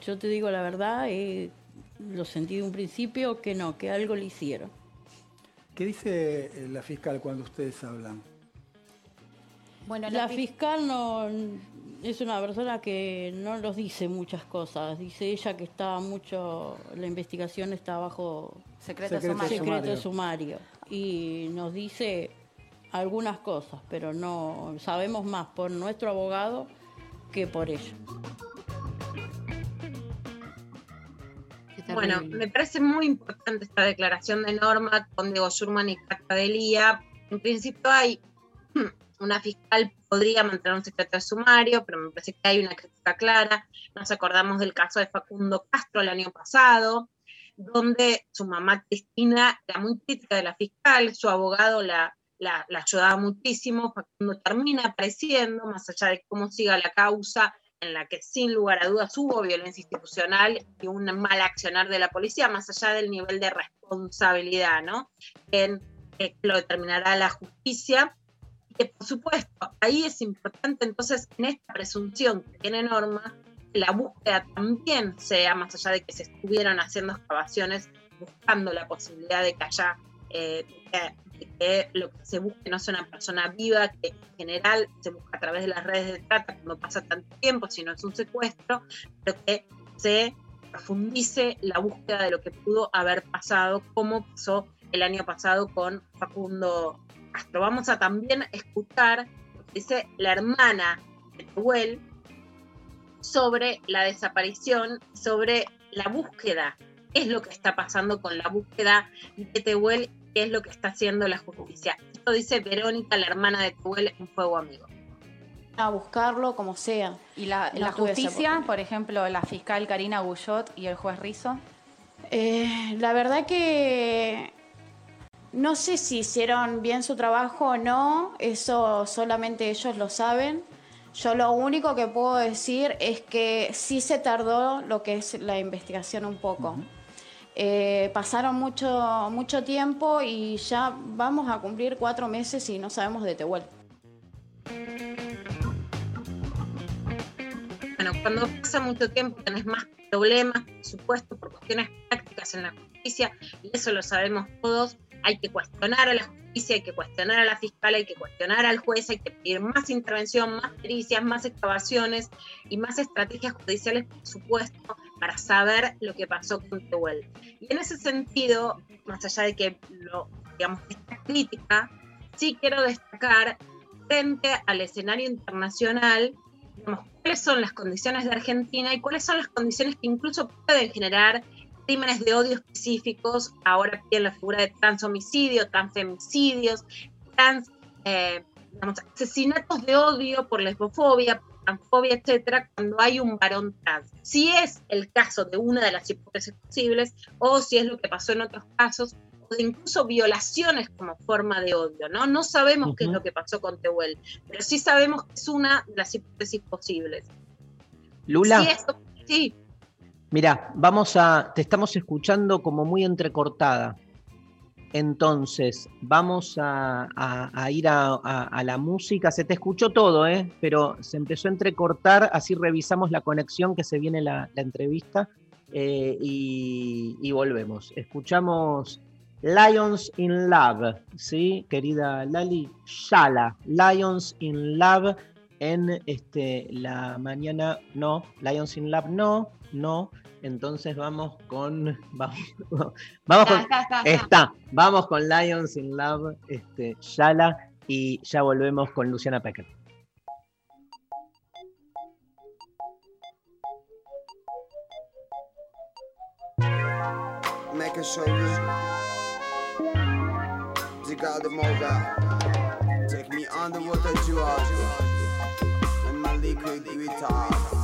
Yo te digo la verdad, eh, lo sentí de un principio que no, que algo le hicieron. ¿Qué dice eh, la fiscal cuando ustedes hablan? Bueno, la la fis- fiscal no es una persona que no nos dice muchas cosas. Dice ella que está mucho, la investigación está bajo Secreto secreto sumario. secreto sumario. Y nos dice algunas cosas, pero no sabemos más por nuestro abogado que por ella. Bueno, me parece muy importante esta declaración de Norma con Diego Schurman y Cata Delía. En principio hay una fiscal podría mantener un secreto de sumario, pero me parece que hay una crítica clara. Nos acordamos del caso de Facundo Castro el año pasado, donde su mamá Cristina era muy crítica de la fiscal, su abogado la, la, la ayudaba muchísimo, Facundo termina apareciendo, más allá de cómo siga la causa, en la que sin lugar a dudas hubo violencia institucional y un mal accionar de la policía, más allá del nivel de responsabilidad, ¿no? En, que lo determinará la justicia. Que por supuesto, ahí es importante entonces en esta presunción que tiene norma, la búsqueda también sea, más allá de que se estuvieran haciendo excavaciones buscando la posibilidad de que haya, eh, que, lo que se busque no sea una persona viva, que en general se busca a través de las redes de trata cuando pasa tanto tiempo, si no es un secuestro, pero que se profundice la búsqueda de lo que pudo haber pasado, como pasó el año pasado con Facundo Castro. Vamos a también escuchar lo que dice la hermana de Tehuel sobre la desaparición, sobre la búsqueda, qué es lo que está pasando con la búsqueda de Tehuel, qué es lo que está haciendo la justicia. Esto dice Verónica, la hermana de Tehuel en Fuego Amigo. A buscarlo como sea. ¿Y la, No justicia, por ejemplo, la fiscal Karina Guyot y el juez Rizzo? Eh, la verdad que no sé si hicieron bien su trabajo o no, eso solamente ellos lo saben. Yo lo único que puedo decir es que sí se tardó lo que es la investigación un poco. Eh, pasaron mucho, mucho tiempo y ya vamos a cumplir cuatro meses y no sabemos de Tehuel. Bueno, cuando pasa mucho tiempo tenés más problemas, por supuesto, por cuestiones prácticas en la justicia, y eso lo sabemos todos. Hay que cuestionar a la justicia, hay que cuestionar a la fiscal, hay que cuestionar al juez, hay que pedir más intervención, más pericias, más excavaciones y más estrategias judiciales, por supuesto, para saber lo que pasó con Tehuel. Y en ese sentido, más allá de que lo, digamos, esta crítica, sí quiero destacar frente al escenario internacional cuáles son las condiciones de Argentina y cuáles son las condiciones que incluso pueden generar crímenes de odio específicos, ahora piden la figura de transhomicidio, transfemicidios, trans, eh, digamos, asesinatos de odio por lesbofobia, por transfobia, etcétera, cuando hay un varón trans. Si es el caso de una de las hipótesis posibles, o si es lo que pasó en otros casos, o de incluso violaciones como forma de odio, ¿no? No sabemos qué es lo que pasó con Tehuel, pero sí sabemos que es una de las hipótesis posibles. Lula. Eso- sí, Mira, vamos a. Te estamos escuchando como muy entrecortada. Entonces, vamos a, a- ir a, a- la música. Se te escuchó todo, ¿eh? Pero se empezó a entrecortar, así revisamos la conexión que se viene la, la entrevista eh, y, y volvemos. Escuchamos Lions in Love, ¿sí? Querida Lali, Shala, Lions in Love en este, la mañana, no, Lions in Love no, no, entonces vamos con, *laughs* vamos, vamos con, Está, está, está. está, vamos con Lions in Love, este, Shala, y ya volvemos con Luciana Pecker. Make a show you. Ziga the Moga. Take me underwater, you are. And my liquid guitar.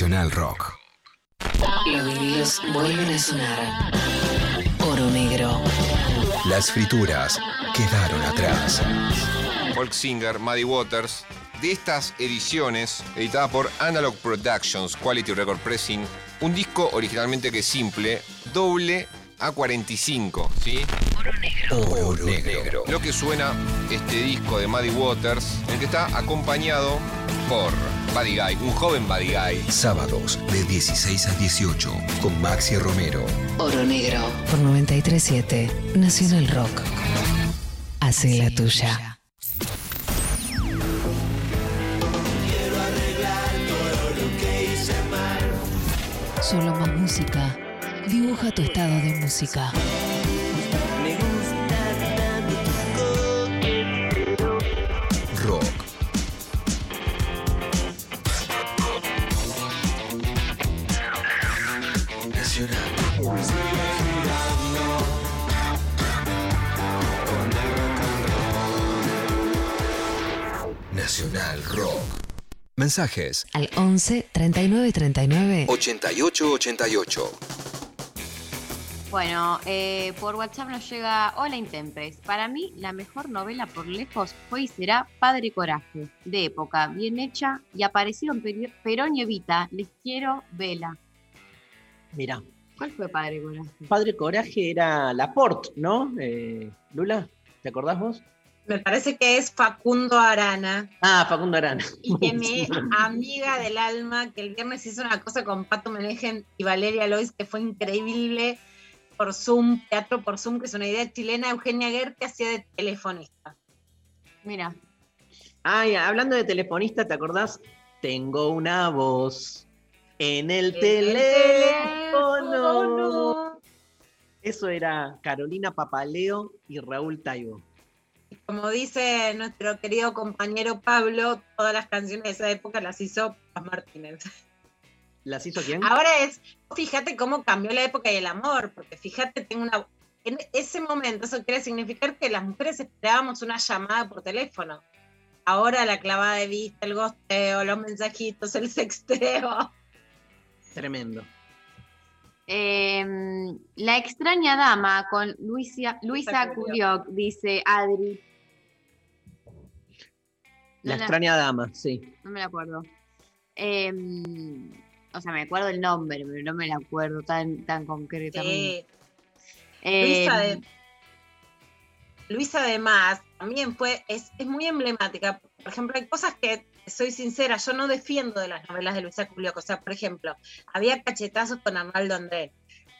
Nacional Rock. Los vinilos vuelven a sonar. Oro negro. Las frituras quedaron atrás. folk singer Muddy Waters. De estas ediciones, editada por Analog Productions Quality Record Pressing, un disco originalmente que es simple, doble A45, ¿sí? Oro negro. Lo que suena este disco de Muddy Waters, en el que está acompañado por Buddy Guy, un joven Buddy Guy. Sábados de 16 a 18 con Maxi Romero. Oro negro. Por 937 Nacional Rock. Hace la tuya. Solo más música. Dibuja tu estado de música. Nacional Rock. Mensajes Al 11 39 39 88 88. Bueno, eh, por WhatsApp nos llega Hola Intempes. Para mí, la mejor novela por lejos fue y será Padre Coraje, de época, bien hecha, y aparecieron Perón y Evita. Les quiero vela. Mira, ¿Cuál fue Padre Coraje? Padre Coraje era Laporte, ¿no? Eh, Lula, ¿te acordás vos? Me parece que es Facundo Arana. Ah, Facundo Arana. Y que *laughs* mi amiga del alma, que el viernes hizo una cosa con Pato Menejen y Valeria Lois, que fue increíble por Zoom, teatro por Zoom, que es una idea chilena. Eugenia que hacía de telefonista. Mira. Ay, hablando de telefonista, ¿te acordás? Tengo una voz en el teléfono. Eso era Carolina Papaleo y Raúl Taibo. Como dice nuestro querido compañero Pablo, todas las canciones de esa época las hizo Paz Martínez. ¿Las hizo quién? Ahora es, fíjate cómo cambió la época y el amor, porque fíjate, tengo una. En ese momento, eso quiere significar que las mujeres esperábamos una llamada por teléfono. Ahora la clavada de vista, el gosteo, los mensajitos, el sexteo. Tremendo. Em, la extraña dama con Luisa, Luisa Curioc, dice Adri. La No la- extraña dama, sí. No me la acuerdo. Em, o sea, me acuerdo el nombre, pero no me la acuerdo tan, tan concretamente. Luisa, Em, de- Luisa además también fue, es, es muy emblemática. Por ejemplo, hay cosas que, soy sincera, yo no defiendo de las novelas de Luisa Culioc. O sea, por ejemplo, había cachetazos con Arnaldo André.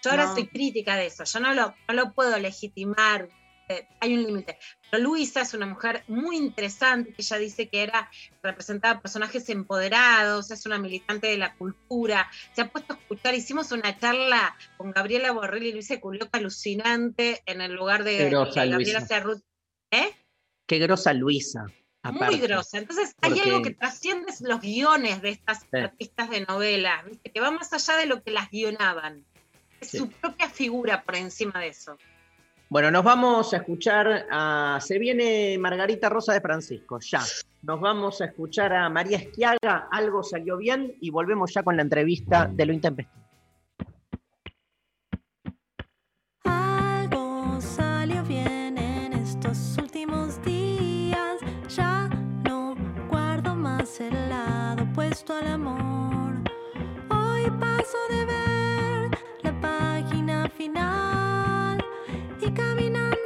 Yo ahora No. soy crítica de eso, yo no lo, no lo puedo legitimar, eh, hay un límite. Luisa es una mujer muy interesante, que ella dice que era representaba personajes empoderados, es una militante de la cultura, se ha puesto a escuchar, hicimos una charla con Gabriela Borrell y Luisa Culioc alucinante en el lugar de, Qué grosa, de Gabriela. Cerrut. ¿Eh? Qué grosa Luisa. Muy grosa. Entonces, hay algo que trasciende los guiones de estas Sí. artistas de novela, ¿viste? que va más allá de lo que las guionaban. Es Sí. su propia figura por encima de eso. Bueno, nos vamos a escuchar a. Se viene Margarita Rosa de Francisco, ya. Nos vamos a escuchar a María Esquiaga, algo salió bien, y volvemos ya con la entrevista de lo intempestivo. Algo salió bien en estos últimos días. Ya no guardo más el lado al amor. Hoy paso de ver la página final y caminando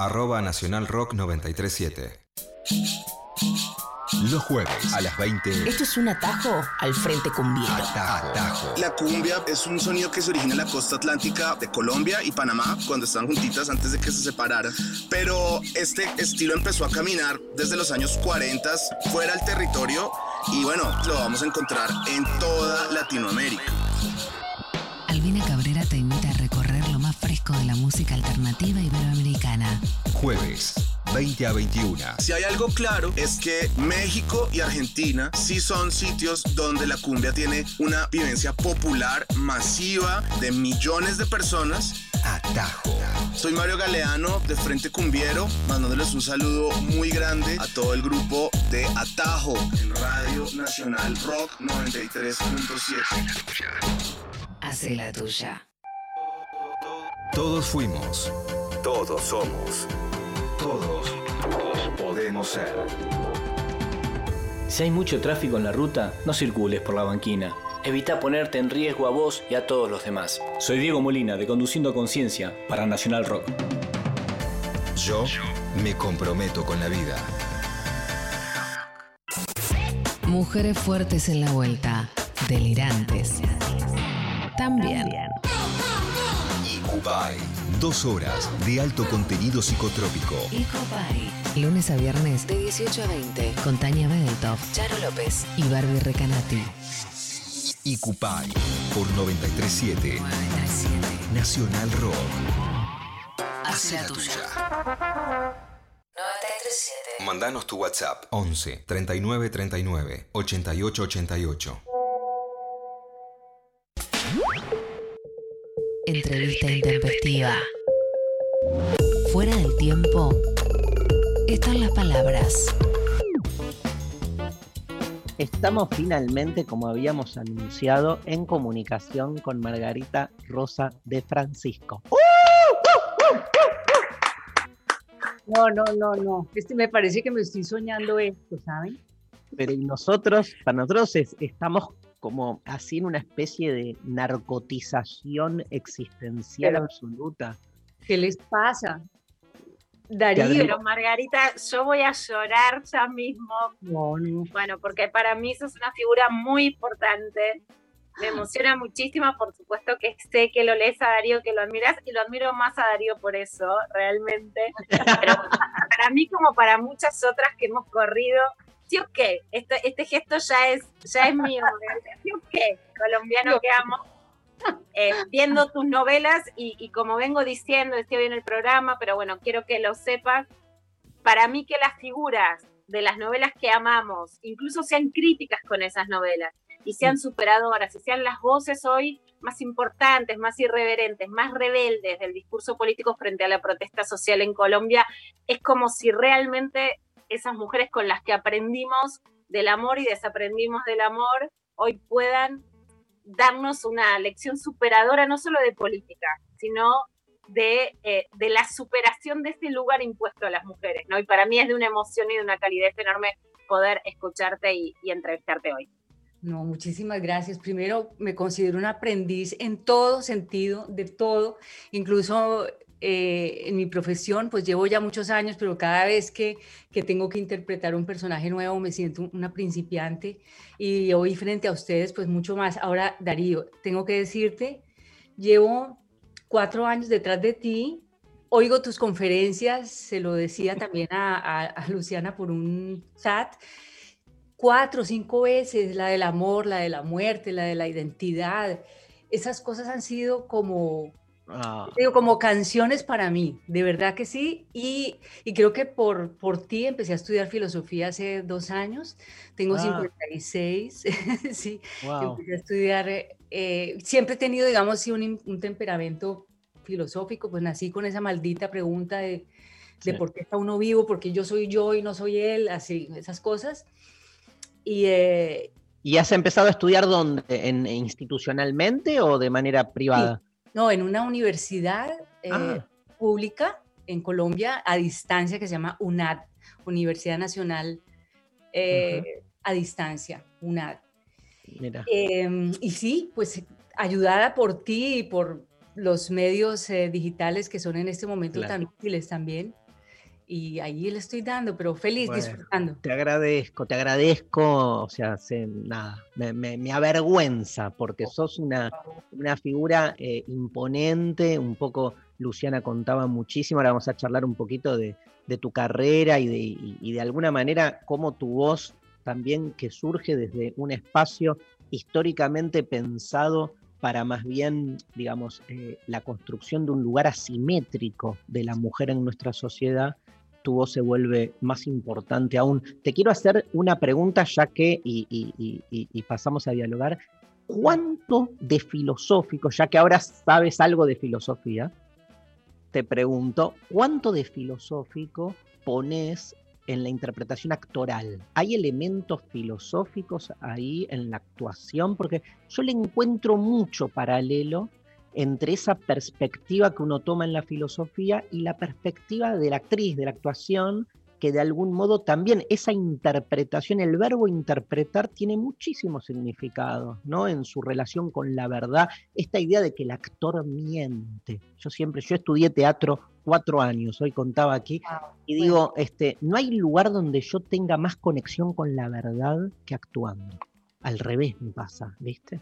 Arroba Nacional Rock 937. Los jueves a las 20. Esto es un atajo al frente cumbiero. Atajo. La cumbia es un sonido que se origina en la costa atlántica de Colombia y Panamá cuando estaban juntitas antes de que se separaran. Pero este estilo empezó a caminar desde los años 40 fuera del territorio y bueno, lo vamos a encontrar en toda Latinoamérica. Albina Cabrera te música alternativa iberoamericana. Jueves, 20 a 21. Si hay algo claro es que México y Argentina sí son sitios donde la cumbia tiene una vivencia popular masiva de millones de personas. Atajo. Soy Mario Galeano de Frente Cumbiero, mandándoles un saludo muy grande a todo el grupo de Atajo en Radio Nacional Rock 93.7. Hace la tuya. Todos fuimos. Todos somos. Todos, todos podemos ser. Si hay mucho tráfico en la ruta, no circules por la banquina. Evita ponerte en riesgo a vos y a todos los demás. Soy Diego Molina de Conduciendo a Conciencia para Nacional Rock. Yo me comprometo con la vida. Mujeres fuertes en la vuelta. Delirantes. También. Icubay. Dos horas de alto contenido psicotrópico. Ecopay. Lunes a viernes de 18 a 20 con Tania Bedeltoff, Charo López y Barbie Recanati. Icupay por 937 Nacional Rock. Hace la tuya. 937. Mandanos tu WhatsApp 11 39 39 88 88. Entrevista intempestiva. Fuera del tiempo están las palabras. Estamos finalmente, como habíamos anunciado, en comunicación con Margarita Rosa de Francisco. No, no, no, no. Este me parece que me estoy soñando esto, ¿saben? Pero y nosotros, para nosotros es- estamos como así en una especie de narcotización existencial Pero- absoluta. ¿Qué les pasa? Darío. Pero Margarita, yo voy a llorar ya mismo. No, no. Bueno, porque para mí sos una figura muy importante. Me emociona muchísimo, por supuesto que sé que lo lees a Darío, que lo admiras, y lo admiro más a Darío por eso, realmente. Pero para mí, como para muchas otras que hemos corrido, sí o qué, este, este gesto ya es, ya es mío, Margarita. sí o qué, colombiano que amo. Eh, viendo tus novelas y, y como vengo diciendo, estoy hoy en el programa, pero bueno, quiero que lo sepas, para mí que las figuras de las novelas que amamos, incluso sean críticas con esas novelas y sean superadoras y sean las voces hoy más importantes, más irreverentes, más rebeldes del discurso político frente a la protesta social en Colombia, es como si realmente esas mujeres con las que aprendimos del amor y desaprendimos del amor hoy puedan darnos una lección superadora no solo de política, sino de, eh, de la superación de ese lugar impuesto a las mujeres, ¿no? Y para mí es de una emoción y de una calidez enorme poder escucharte y, y entrevistarte hoy. No, muchísimas gracias. Primero, me considero un aprendiz en todo sentido, de todo, incluso eh, en mi profesión, pues llevo ya muchos años, pero cada vez que, que tengo que interpretar un personaje nuevo me siento una principiante y hoy frente a ustedes, pues mucho más. Ahora, Darío, tengo que decirte, llevo cuatro años detrás de ti, oigo tus conferencias, se lo decía también a, a- a Luciana por un chat, cuatro o cinco veces, la del amor, la de la muerte, la de la identidad. Esas cosas han sido como, Ah, digo, como canciones para mí, de verdad que sí. Y, y creo que por, por ti empecé a estudiar filosofía hace dos años. Tengo Ah. 56, *laughs* sí. Wow. Empecé a estudiar, eh, siempre he tenido, digamos, sí, un, un temperamento filosófico, pues nací con esa maldita pregunta de, de Sí. por qué está uno vivo, por qué yo soy yo y no soy él, así, esas cosas. Y, eh, ¿Y has empezado a estudiar dónde? ¿En, institucionalmente o de manera privada? No, en una universidad eh, Ah. pública en Colombia a distancia que se llama UNAD, Universidad Nacional eh, a Distancia, UNAD. Mira. Eh, y sí, pues ayudada por ti y por los medios eh, digitales que son en este momento Claro. tan útiles también. Y ahí le estoy dando, pero feliz, Bueno, disfrutando. Te agradezco, te agradezco, o sea, se- nada, me, me- me avergüenza porque sos una, una figura eh, imponente, un poco, Luciana contaba muchísimo, ahora vamos a charlar un poquito de, de tu carrera y de, y- y de alguna manera cómo tu voz también que surge desde un espacio históricamente pensado para más bien, digamos, eh, la construcción de un lugar asimétrico de la mujer en nuestra sociedad, tu voz se vuelve más importante aún. Te quiero hacer una pregunta ya que, y, y- pasamos a dialogar, ¿cuánto de filosófico, ya que ahora sabes algo de filosofía, te pregunto, ¿cuánto de filosófico pones en la interpretación actoral? ¿Hay elementos filosóficos ahí en la actuación? Porque yo le encuentro mucho paralelo entre esa perspectiva que uno toma en la filosofía y la perspectiva de la actriz, de la actuación, que de algún modo también esa interpretación, el verbo interpretar tiene muchísimos significados, ¿no? En su relación con la verdad, esta idea de que el actor miente. Yo siempre, yo estudié teatro cuatro años, hoy contaba aquí, y digo, este, no hay lugar donde yo tenga más conexión con la verdad que actuando. Al revés me pasa, ¿viste?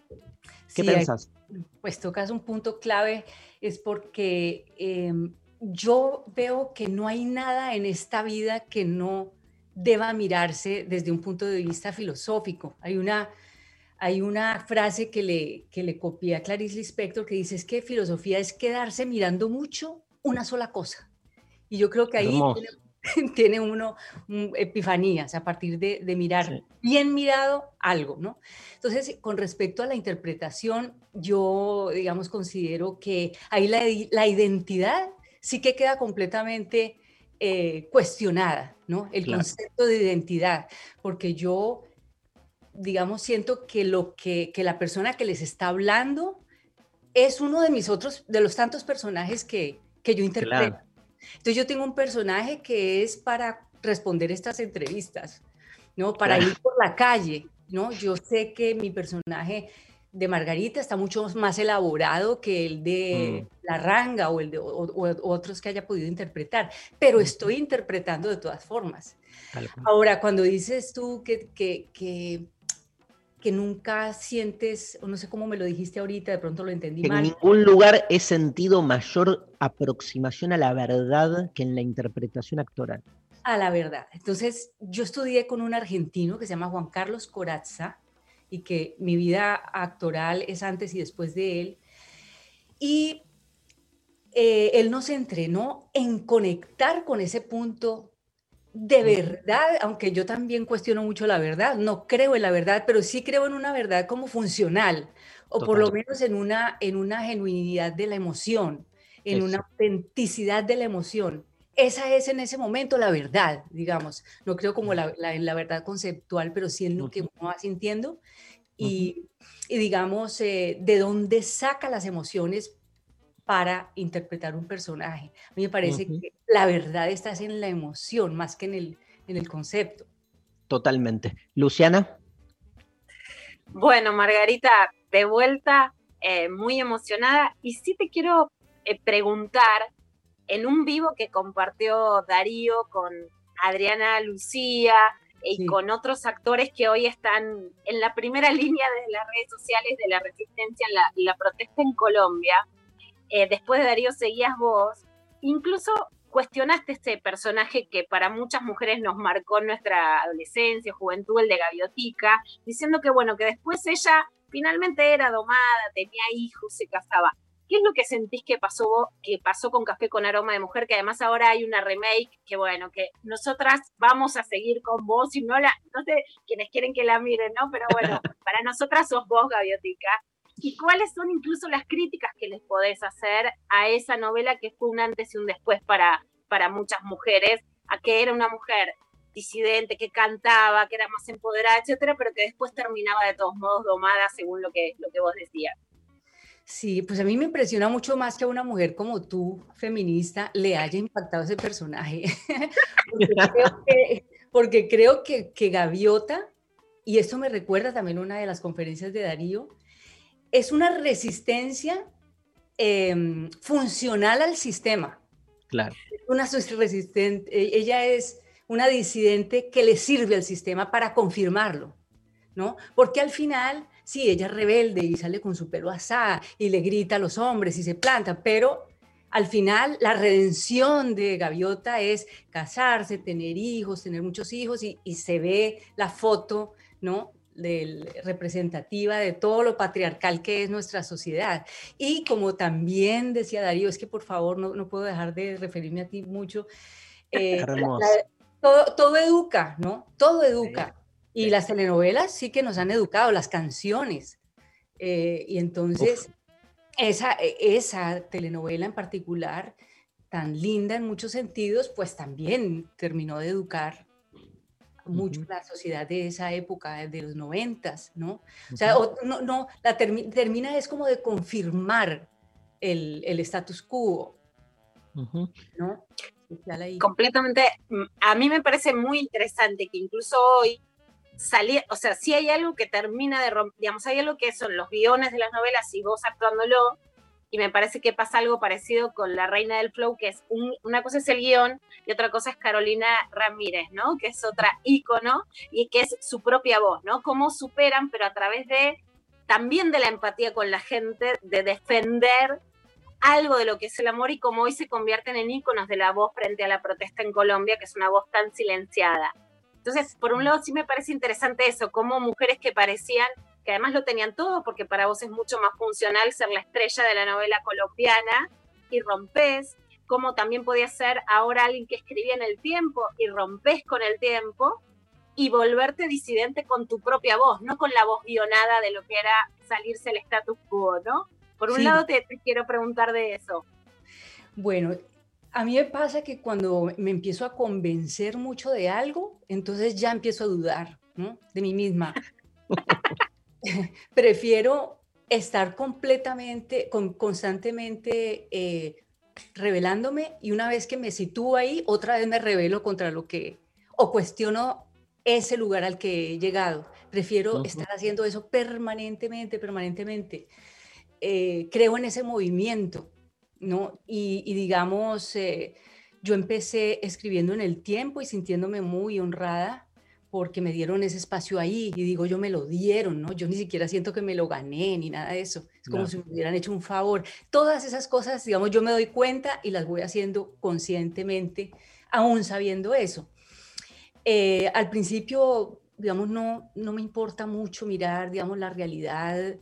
¿Qué Sí, pensás? Pues tocas un punto clave, es porque em, yo veo que no hay nada en esta vida que no deba mirarse desde un punto de vista filosófico. Hay una, hay una frase que le, que le copié a Clarice Lispector que dice es que filosofía es quedarse mirando mucho una sola cosa. Y yo creo que ahí. *laughs* tiene, uno epifanías a partir de, de mirar bien mirado algo, ¿no? Entonces, con respecto a la interpretación, yo, digamos, considero que ahí la, identidad sí que queda completamente eh, cuestionada, ¿no? El Claro. concepto de identidad, porque yo, digamos, siento que lo que, que la persona que les está hablando es uno de mis otros, de los tantos personajes que, que yo interpreto. Claro. Entonces yo tengo un personaje que es para responder estas entrevistas, ¿no? Para Claro. ir por la calle, ¿no? Yo sé que mi personaje de Margarita está mucho más elaborado que el de Mm. La Ranga o el de o- o- otros que haya podido interpretar, pero estoy interpretando de todas formas. Ahora, cuando dices tú que, que, que, que nunca sientes, o no sé cómo me lo dijiste ahorita, de pronto lo entendí en mal. ningún lugar he sentido mayor aproximación a la verdad que en la interpretación actoral. a la verdad. Entonces, yo estudié con un argentino que se llama Juan Carlos Corazza y que mi vida actoral es antes y después de él. Y eh, él nos entrenó en conectar con ese punto de verdad, aunque yo también cuestiono mucho la verdad, no creo en la verdad, pero sí creo en una verdad como funcional, o por lo menos en una, en una genuinidad de la emoción, en una autenticidad de la emoción. Esa es en ese momento la verdad, digamos. No creo como la, la- en la verdad conceptual, pero sí en lo que uno va sintiendo. Y, y digamos, eh, de dónde saca las emociones para interpretar un personaje. A mí me parece que la verdad está es en la emoción más que en el, en el concepto. Totalmente. Luciana, Bueno, Margarita, de vuelta, eh, muy emocionada. Y sí te quiero eh, preguntar, en un vivo que compartió Darío con Adriana Lucía y Sí. con otros actores que hoy están en la primera *laughs* línea de las redes sociales de la resistencia en la, la protesta en Colombia, eh, después de Darío seguías vos, incluso cuestionaste este personaje que para muchas mujeres nos marcó nuestra adolescencia, juventud, el de Gaviotica, diciendo que bueno, que después ella finalmente era domada, tenía hijos, se casaba. ¿Qué es lo que sentís que pasó vos- que pasó con Café con Aroma de Mujer? Que además ahora hay una remake que bueno, que nosotras vamos a seguir con vos y no la, no sé quienes quieren que la miren, ¿no? Pero bueno, *laughs* para nosotras sos vos, Gaviotica. ¿Y cuáles son incluso las críticas que les podés hacer a esa novela que fue un antes y un después para, para muchas mujeres? A que era una mujer disidente, que cantaba, que era más empoderada, etcétera, pero que después terminaba de todos modos domada según lo que, lo que vos decías. Sí, pues a mí me impresiona mucho más que a una mujer como tú, feminista, le haya impactado ese personaje. *laughs* porque creo que, porque creo que, que Gaviota, y esto me recuerda también una de las conferencias de Darío, es una resistencia em, funcional al sistema. claro. Una resistente, e- ella es una disidente que le sirve al sistema para confirmarlo, ¿no? Porque al final, sí, ella es rebelde y sale con su pelo asá y le grita a los hombres y se planta, pero al final la redención de Gaviota es casarse, tener hijos, tener muchos hijos y, y se ve la foto, ¿no? Del, representativa de todo lo patriarcal que es nuestra sociedad. Y como también decía Darío, es que por favor no, no puedo dejar de referirme a ti mucho, Eh, la- todo, todo educa, ¿no? Todo educa. Y las telenovelas sí que nos han educado, las canciones. Eh, y entonces, esa, e- esa telenovela en particular, tan linda en muchos sentidos, pues también terminó de educar mucho la sociedad de esa época, de los noventas, ¿no? O sea, o- no, no, la termi- termina es como de confirmar el, el status quo, ¿no? Social ahí. completamente, mm, a mí me parece muy interesante que incluso hoy salir, o sea, si hay algo que termina de romper, digamos, hay algo que son los guiones de las novelas y vos actuándolo, y me parece que pasa algo parecido con La Reina del Flow, que es un- una cosa es el guion y otra cosa es Carolina Ramírez, ¿no? Que es otra ícono y que es su propia voz, ¿no? Cómo superan, pero a través de también de la empatía con la gente, de defender algo de lo que es el amor y cómo hoy se convierten en íconos de la voz frente a la protesta en Colombia, que es una voz tan silenciada. Entonces, por un lado, sí me parece interesante eso, como mujeres que parecían que además lo tenían todo, porque para vos es mucho más funcional ser la estrella de la novela colombiana y rompes, como también podía ser ahora alguien que escribía en el tiempo y rompes con el tiempo y volverte disidente con tu propia voz, no con la voz guionada de lo que era salirse el status quo, ¿no? Por un Sí. lado te, te quiero preguntar de eso. Bueno, a mí me pasa que cuando me empiezo a convencer mucho de algo, entonces ya empiezo a dudar ¿no? de mí misma. *laughs* *laughs* Prefiero estar completamente, con, constantemente eh, revelándome y una vez que me sitúo ahí, otra vez me revelo contra lo que, o cuestiono ese lugar al que he llegado. Prefiero Ujú. estar haciendo eso permanentemente, permanentemente. Eh, creo en ese movimiento, ¿no? Y, y digamos, eh, yo empecé escribiendo en el tiempo y sintiéndome muy honrada porque me dieron ese espacio ahí y digo, yo me lo dieron, ¿no? Yo ni siquiera siento que me lo gané ni nada de eso. Es como No. si me hubieran hecho un favor. Todas esas cosas, digamos, yo me doy cuenta y las voy haciendo conscientemente, aún sabiendo eso. Eh, al principio, digamos, no, no me importa mucho mirar, digamos, la realidad,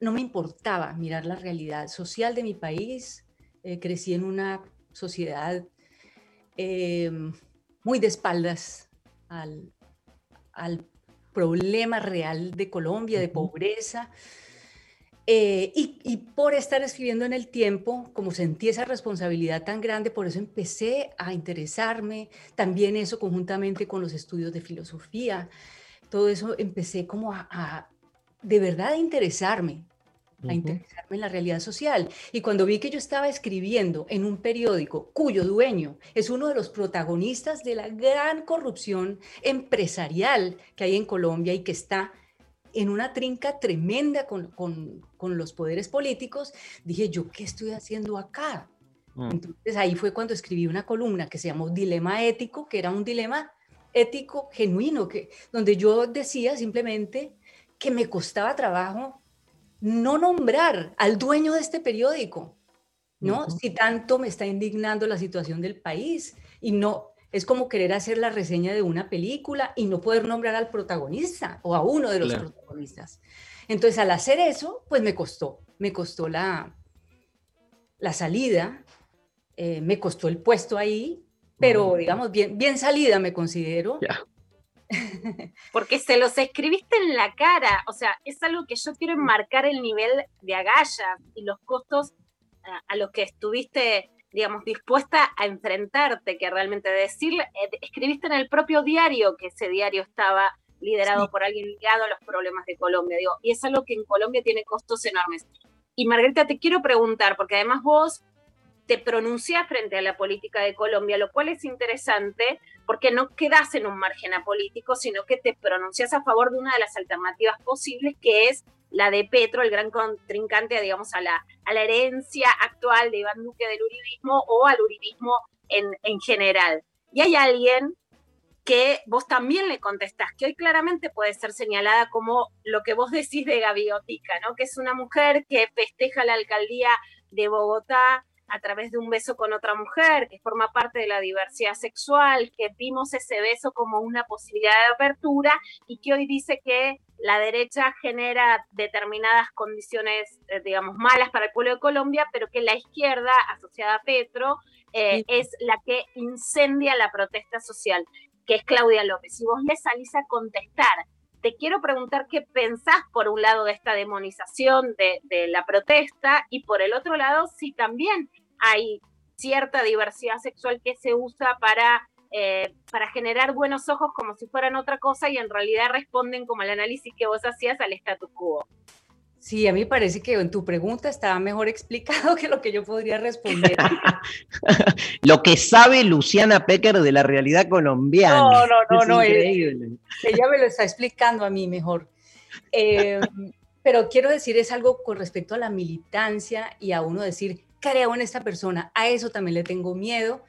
no me importaba mirar la realidad social de mi país. Eh, crecí en una sociedad eh, muy de espaldas al, al problema real de Colombia, de pobreza. Eh, y, y por estar escribiendo en el tiempo, como sentí esa responsabilidad tan grande, por eso empecé a interesarme, también eso conjuntamente con los estudios de filosofía, todo eso empecé como a, a de verdad a interesarme, a interesarme en la realidad social. Y cuando vi que yo estaba escribiendo en un periódico cuyo dueño es uno de los protagonistas de la gran corrupción empresarial que hay en Colombia y que está en una trinca tremenda con, con- con los poderes políticos, dije, ¿yo qué estoy haciendo acá? Entonces ahí fue cuando escribí una columna que se llamó Dilema Ético, que era un dilema ético genuino, que, donde yo decía simplemente que me costaba trabajo no nombrar al dueño de este periódico, ¿no? Si tanto me está indignando la situación del país y no es como querer hacer la reseña de una película y no poder nombrar al protagonista o a uno de los Claro. protagonistas. Entonces, al hacer eso, pues me costó, me costó la, la salida, eh, me costó el puesto ahí, pero digamos, bien, bien salida me considero. *laughs* porque se los escribiste en la cara, o sea, es algo que yo quiero enmarcar el nivel de agallas y los costos a, a los que estuviste, digamos, dispuesta a enfrentarte, que realmente decirle, eh, escribiste en el propio diario que ese diario estaba liderado por alguien ligado a los problemas de Colombia, digo, y es algo que en Colombia tiene costos enormes. Y Margarita, te quiero preguntar, porque además vos te pronunciás frente a la política de Colombia, lo cual es interesante porque no quedas en un margen apolítico, sino que te pronuncias a favor de una de las alternativas posibles, que es la de Petro, el gran contrincante, digamos, a la, a la herencia actual de Iván Duque del uribismo o al uribismo en, en general. Y hay alguien que vos también le contestás, que hoy claramente puede ser señalada como lo que vos decís de Gaviotica, ¿no? Que es una mujer que festeja la alcaldía de Bogotá a través de un beso con otra mujer, que forma parte de la diversidad sexual, que vimos ese beso como una posibilidad de apertura y que hoy dice que la derecha genera determinadas condiciones, eh, digamos, malas para el pueblo de Colombia, pero que la izquierda, asociada a Petro, eh, es la que incendia la protesta social, que es Claudia López. Y vos le salís a contestar. Te quiero preguntar qué pensás, por un lado, de esta demonización de, la protesta y por el otro lado, si también hay cierta diversidad sexual que se usa para eh, para generar buenos ojos como si fueran otra cosa y en realidad responden como el análisis que vos hacías al status quo. Sí, a mí parece que en tu pregunta estaba mejor *laughs* explicado que lo que yo podría responder. *laughs* lo que sabe Luciana Pecker de la realidad colombiana. No, no, no, Es no. increíble. Ella me lo está explicando a mí mejor. Eh, pero quiero decir, es algo con respecto a la militancia y a uno decir, creo en esta persona. A eso también le tengo miedo,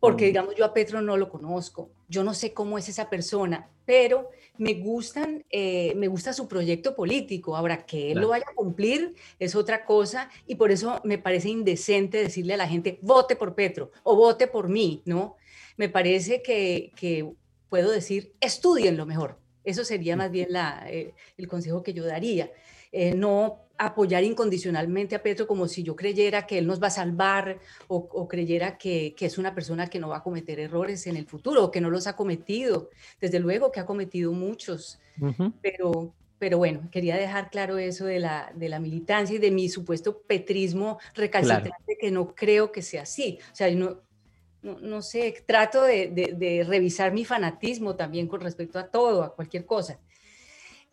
porque digamos, yo a Petro no lo conozco. Yo no sé cómo es esa persona, pero me gustan, eh, me gusta su proyecto político. Ahora, que él Claro. lo vaya a cumplir es otra cosa y por eso me parece indecente decirle a la gente, vote por Petro o vote por mí, ¿no? Me parece que, que puedo decir, estudienlo mejor. Eso sería más bien la, eh, el consejo que yo daría. Eh, no apoyar incondicionalmente a Petro como si yo creyera que él nos va a salvar o, o creyera que, que es una persona que no va a cometer errores en el futuro o que no los ha cometido. Desde luego que ha cometido muchos, Ujú. pero, pero bueno, quería dejar claro eso de la, de la militancia y de mi supuesto petrismo recalcitrante, que no creo que sea así. O sea, yo no, no, no sé, trato de, de- de revisar mi fanatismo también con respecto a todo, a cualquier cosa.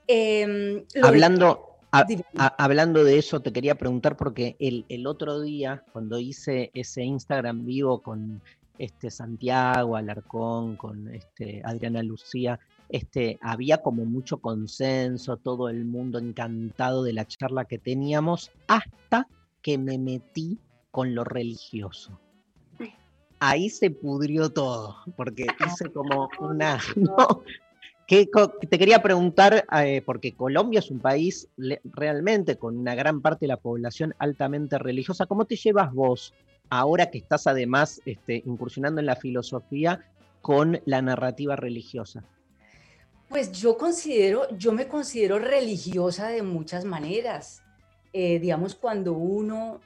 De- Hablando, a- Dime. a- hablando de eso, te quería preguntar porque el, el otro día, cuando hice ese Instagram vivo con este Santiago Alarcón, con este Adriana Lucía, este, había como mucho consenso, todo el mundo encantado de la charla que teníamos, hasta que me metí con lo religioso. Ahí se pudrió todo, porque hice como una... *laughs* *laughs* no, que te quería preguntar, eh, porque Colombia es un país realmente con una gran parte de la población altamente religiosa, ¿cómo te llevas vos, ahora que estás además este, incursionando en la filosofía, con la narrativa religiosa? Pues yo considero, yo me considero religiosa de muchas maneras. Eh, digamos, cuando uno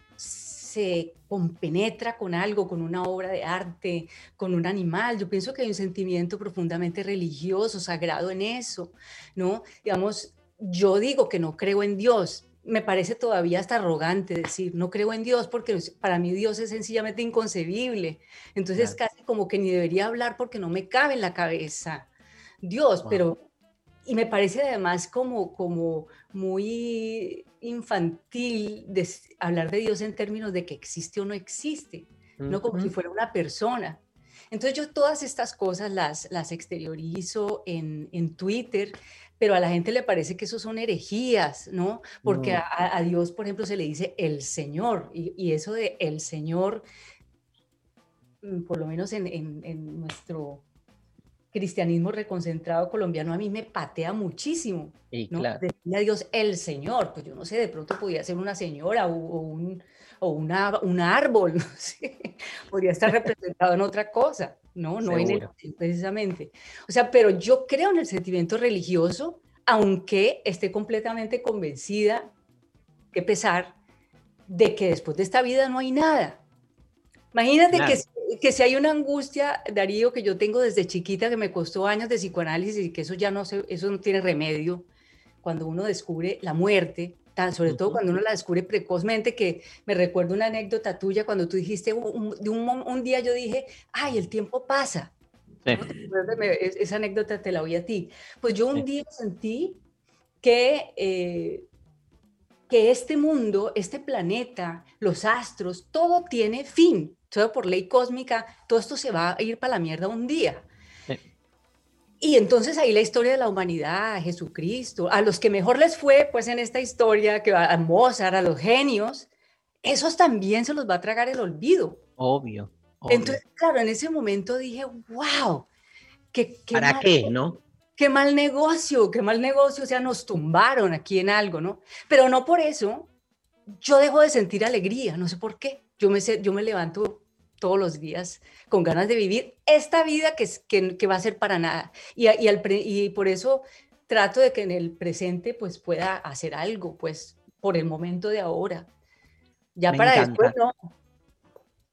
se compenetra con algo, con una obra de arte, con un animal, yo pienso que hay un sentimiento profundamente religioso, sagrado en eso, ¿no? Digamos, yo digo que no creo en Dios. Me parece todavía hasta arrogante decir, no creo en Dios porque para mí Dios es sencillamente inconcebible. Entonces casi como que ni debería hablar porque no me cabe en la cabeza. Dios, Wow. pero y me parece además como, como muy infantil des- hablar de Dios en términos de que existe o no existe, no como si fuera una persona. Entonces yo todas estas cosas las, las exteriorizo en, en Twitter, pero a la gente le parece que eso son herejías, ¿no? Porque a, a Dios, por ejemplo, se le dice el Señor, y, y eso de el Señor, mm, por lo menos en, en- en nuestro cristianismo reconcentrado colombiano, a mí me patea muchísimo. Y ¿no? claro. Decirle a Dios el Señor, pues yo no sé, de pronto podría ser una señora o, o un, o una, un árbol, *laughs* no sé, podría estar representado en otra cosa, ¿no? No en el precisamente. O sea, pero yo creo en el sentimiento religioso, aunque esté completamente convencida, que pesar, de que después de esta vida no hay nada. Imagínate que, si- que si hay una angustia, Darío, que yo tengo desde chiquita, que me costó años de psicoanálisis y que eso ya no, se, eso no tiene remedio, cuando uno descubre la muerte, tan, sobre todo cuando uno la descubre precozmente, que me recuerdo una anécdota tuya cuando tú dijiste, un, de un, un día yo dije, ay, el tiempo pasa. Sí. Esa anécdota te la voy a ti. Pues yo un Sí. día sentí que, eh, que este mundo, este planeta, los astros, todo tiene fin. Todo por ley cósmica, todo esto se va a ir para la mierda un día. Sí. Y entonces ahí la historia de la humanidad, a Jesucristo, a los que mejor les fue, pues en esta historia, que va a Mozart, a los genios, esos también se los va a tragar el olvido. Obvio. obvio. Entonces, claro, en ese momento dije, wow, qué, qué ¿Para mal- qué, no? qué mal negocio, qué mal negocio, o sea, nos tumbaron aquí en algo, ¿no? Pero no por eso yo dejo de sentir alegría, no sé por qué. Yo me, yo me levanto todos los días con ganas de vivir esta vida que, es- que, que va a ser para nada. Y, y, al y por eso trato de que en el presente pues pueda hacer algo, pues por el momento de ahora. Ya Me para encanta. después no.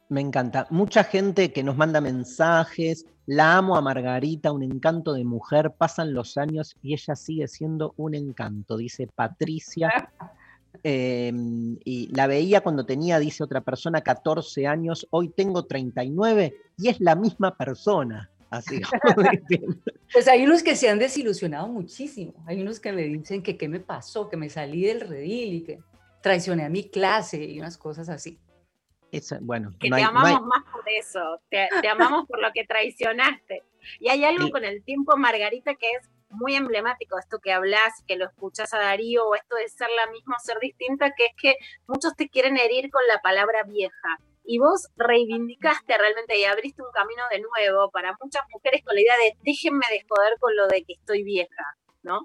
Me encanta. Mucha gente que nos manda mensajes. La amo a Margarita, un encanto de mujer. Pasan los años y ella sigue siendo un encanto, dice Patricia. *laughs* Eh, y la veía cuando tenía, dice otra persona, 14 años. Hoy tengo 39 y es la misma persona. Así. *laughs* pues hay unos que se han desilusionado muchísimo. Hay unos que me dicen que qué me pasó, que me salí del redil y que traicioné a mi clase y unas cosas así. bueno, que te amamos más por eso, te, amamos por lo que traicionaste. Y hay algo con el tiempo, Margarita, que es muy emblemático, esto que hablas, que lo escuchas a Darío, o esto de ser la misma ser distinta, que es que muchos te quieren herir con la palabra vieja. Y vos reivindicaste realmente y abriste un camino de nuevo para muchas mujeres con la idea de déjenme de joder con lo de que estoy vieja, ¿no?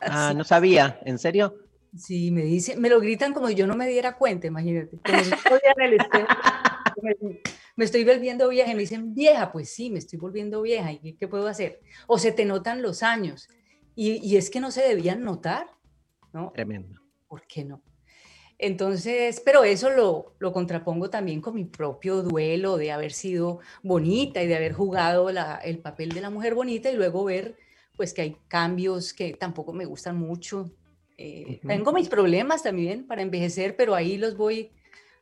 Ah, no sabía, ¿en serio? Sí, me dicen, me lo gritan como si yo no me diera cuenta, imagínate. Como si *laughs* me estoy volviendo vieja y me dicen, vieja, pues sí, me estoy volviendo vieja, ¿y qué, puedo hacer? O se te notan los años, y, es que no se debían notar, ¿no? Tremendo. ¿Por qué no? Entonces, pero eso lo, lo, contrapongo también con mi propio duelo de haber sido bonita y de haber jugado el papel de la mujer bonita y luego ver pues que hay cambios que tampoco me gustan mucho eh, tengo mis problemas también para envejecer, pero ahí los voy,